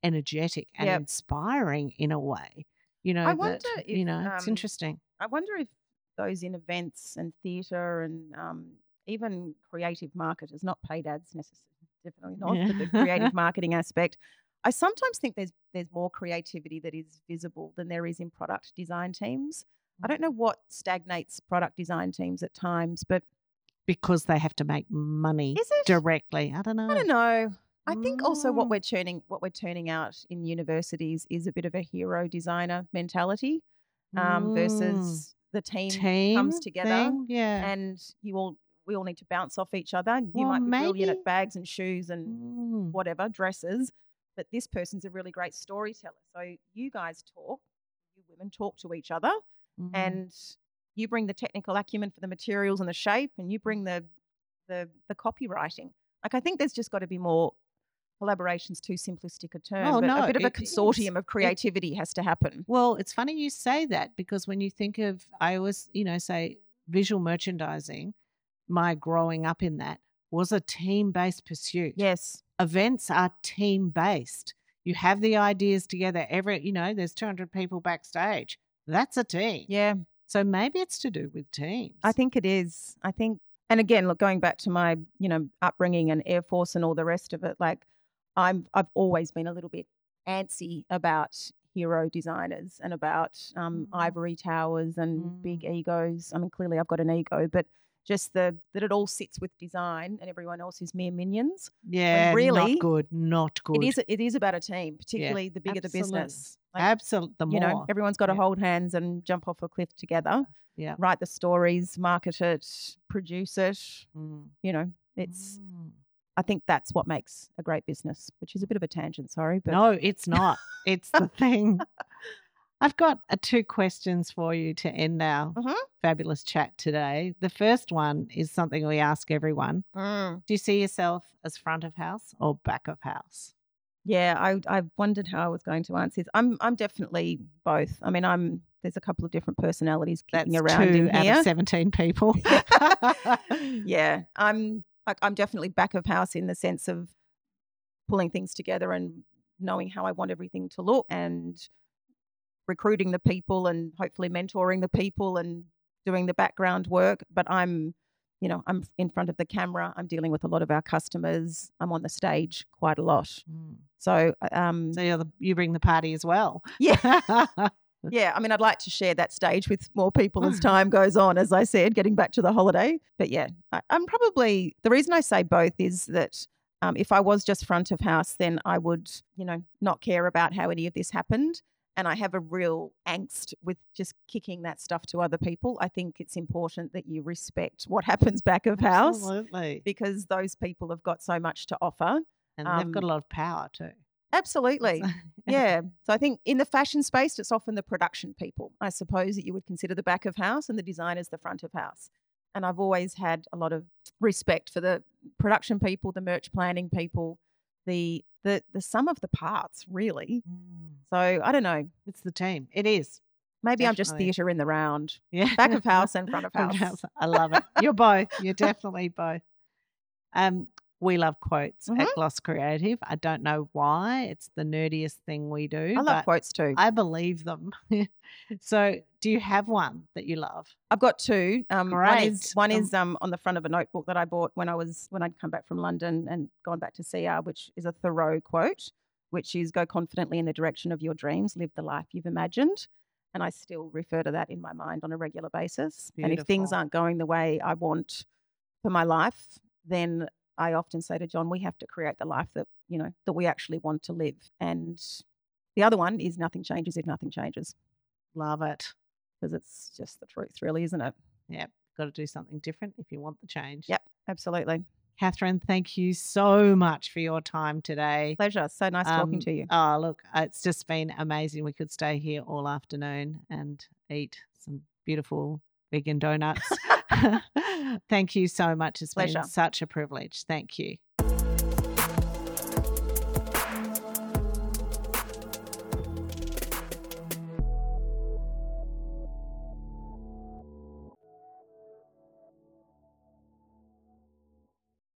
energetic and Yep. inspiring in a way. You know, I that, wonder you if, know, it's um, interesting. I wonder if those in events and theatre and um, even creative marketers, not paid ads necessarily, definitely not, but the creative marketing aspect. I sometimes think there's there's more creativity that is visible than there is in product design teams. I don't know what stagnates product design teams at times, but Because they have to make money is it? directly. I don't know. I don't know. I think also what Mm. we're turning what we're turning out in universities is a bit of a hero designer mentality um, Mm. versus the team, Team comes together thing, Yeah. and you all we all need to bounce off each other. You Well, might be brilliant maybe- at bags and shoes and Mm. whatever dresses, but this person's a really great storyteller. So you guys talk, you women talk to each other, Mhm. and you bring the technical acumen for the materials and the shape, and you bring the the the copywriting. Like I think there's just got to be more collaboration's too simplistic a term, Oh, but no, a bit of a it is. consortium of creativity has to happen. Well, it's funny you say that because when you think of, I always, you know, say visual merchandising, my growing up in that was a team based pursuit. Yes. Events are team based. You have the ideas together. Every, you know, there's 200 people backstage. That's a team. Yeah. So maybe it's to do with teams. I think it is. I think and again, look, going back to my, you know, upbringing and Air Force and all the rest of it, like I'm, I've always been a little bit antsy about hero designers and about um, Mm. ivory towers and big Mm. egos. I mean, clearly I've got an ego, but just the that it all sits with design and everyone else is mere minions. Yeah, really, not good, not good. It is it is about a team, particularly the bigger the business. Like, Absolutely, the more. you know, everyone's got to Yeah. hold hands and jump off a cliff together. Yeah. Write the stories, market it, produce it. Mm. You know, it's. Mm. I think that's what makes a great business, which is a bit of a tangent. Sorry, but No, it's not. it's the thing. I've got uh, two questions for you to end our Mhm. fabulous chat today. The first one is something we ask everyone. Mm. Do you see yourself as front of house or back of house? Yeah, I I wondered how I was going to answer this. I'm I'm definitely both. I mean, I'm there's a couple of different personalities kicking That's around two in out here. of 17 people. yeah, I'm like I'm definitely back of house in the sense of pulling things together and knowing how I want everything to look and recruiting the people and hopefully mentoring the people and doing the background work. But I'm, you know, I'm in front of the camera. I'm dealing with a lot of our customers. I'm on the stage quite a lot. Mm. So, um, So you're the, you bring the party as well. yeah. Yeah, I mean, I'd like to share that stage with more people as time goes on, as I said, getting back to the holiday. But yeah, I, I'm probably the reason I say both is that um, if I was just front of house, then I would, you know, not care about how any of this happened. And I have a real angst with just kicking that stuff to other people. I think it's important that you respect what happens back of house Absolutely. because those people have got so much to offer. And they've got um, a lot of power too. Absolutely. Yeah. So I think in the fashion space, it's often the production people, I suppose, that you would consider the back of house and the designers the front of house. And I've always had a lot of respect for the production people, the merch planning people, the the the sum of the parts, really. Mm. So I don't know. It's the team. It is. Maybe I'm just theatre in the round. Yeah. Back of house and front of Front of house. house. I love it. You're both. You're definitely both. Um, we love quotes Mhm. at Gloss Creative. I don't know why. It's the nerdiest thing we do. I love quotes too. I believe them. so, do you have one that you love? I've got two. Um, One is Great. one Um, is um, on the front of a notebook that I bought when I was when I'd come back from London and gone back to CR, which is a Thoreau quote, which is "Go confidently in the direction of your dreams, live the life you've imagined." And I still refer to that in my mind on a regular basis. And if things aren't going the way I want for my life, then I often say to John, we have to create the life that you know that we actually want to live. And the other one is nothing changes if nothing changes, Love it. because it's just the truth, really, isn't it? Yep. Got to do something different if you want the change. Yep, absolutely. Cathryn, thank you so much for your time today. Pleasure. So nice talking Um, to you. Oh, look, uh, it's just been amazing. We could stay here all afternoon and eat some beautiful vegan donuts. Thank you so much. It's Pleasure. been such a privilege. Thank you.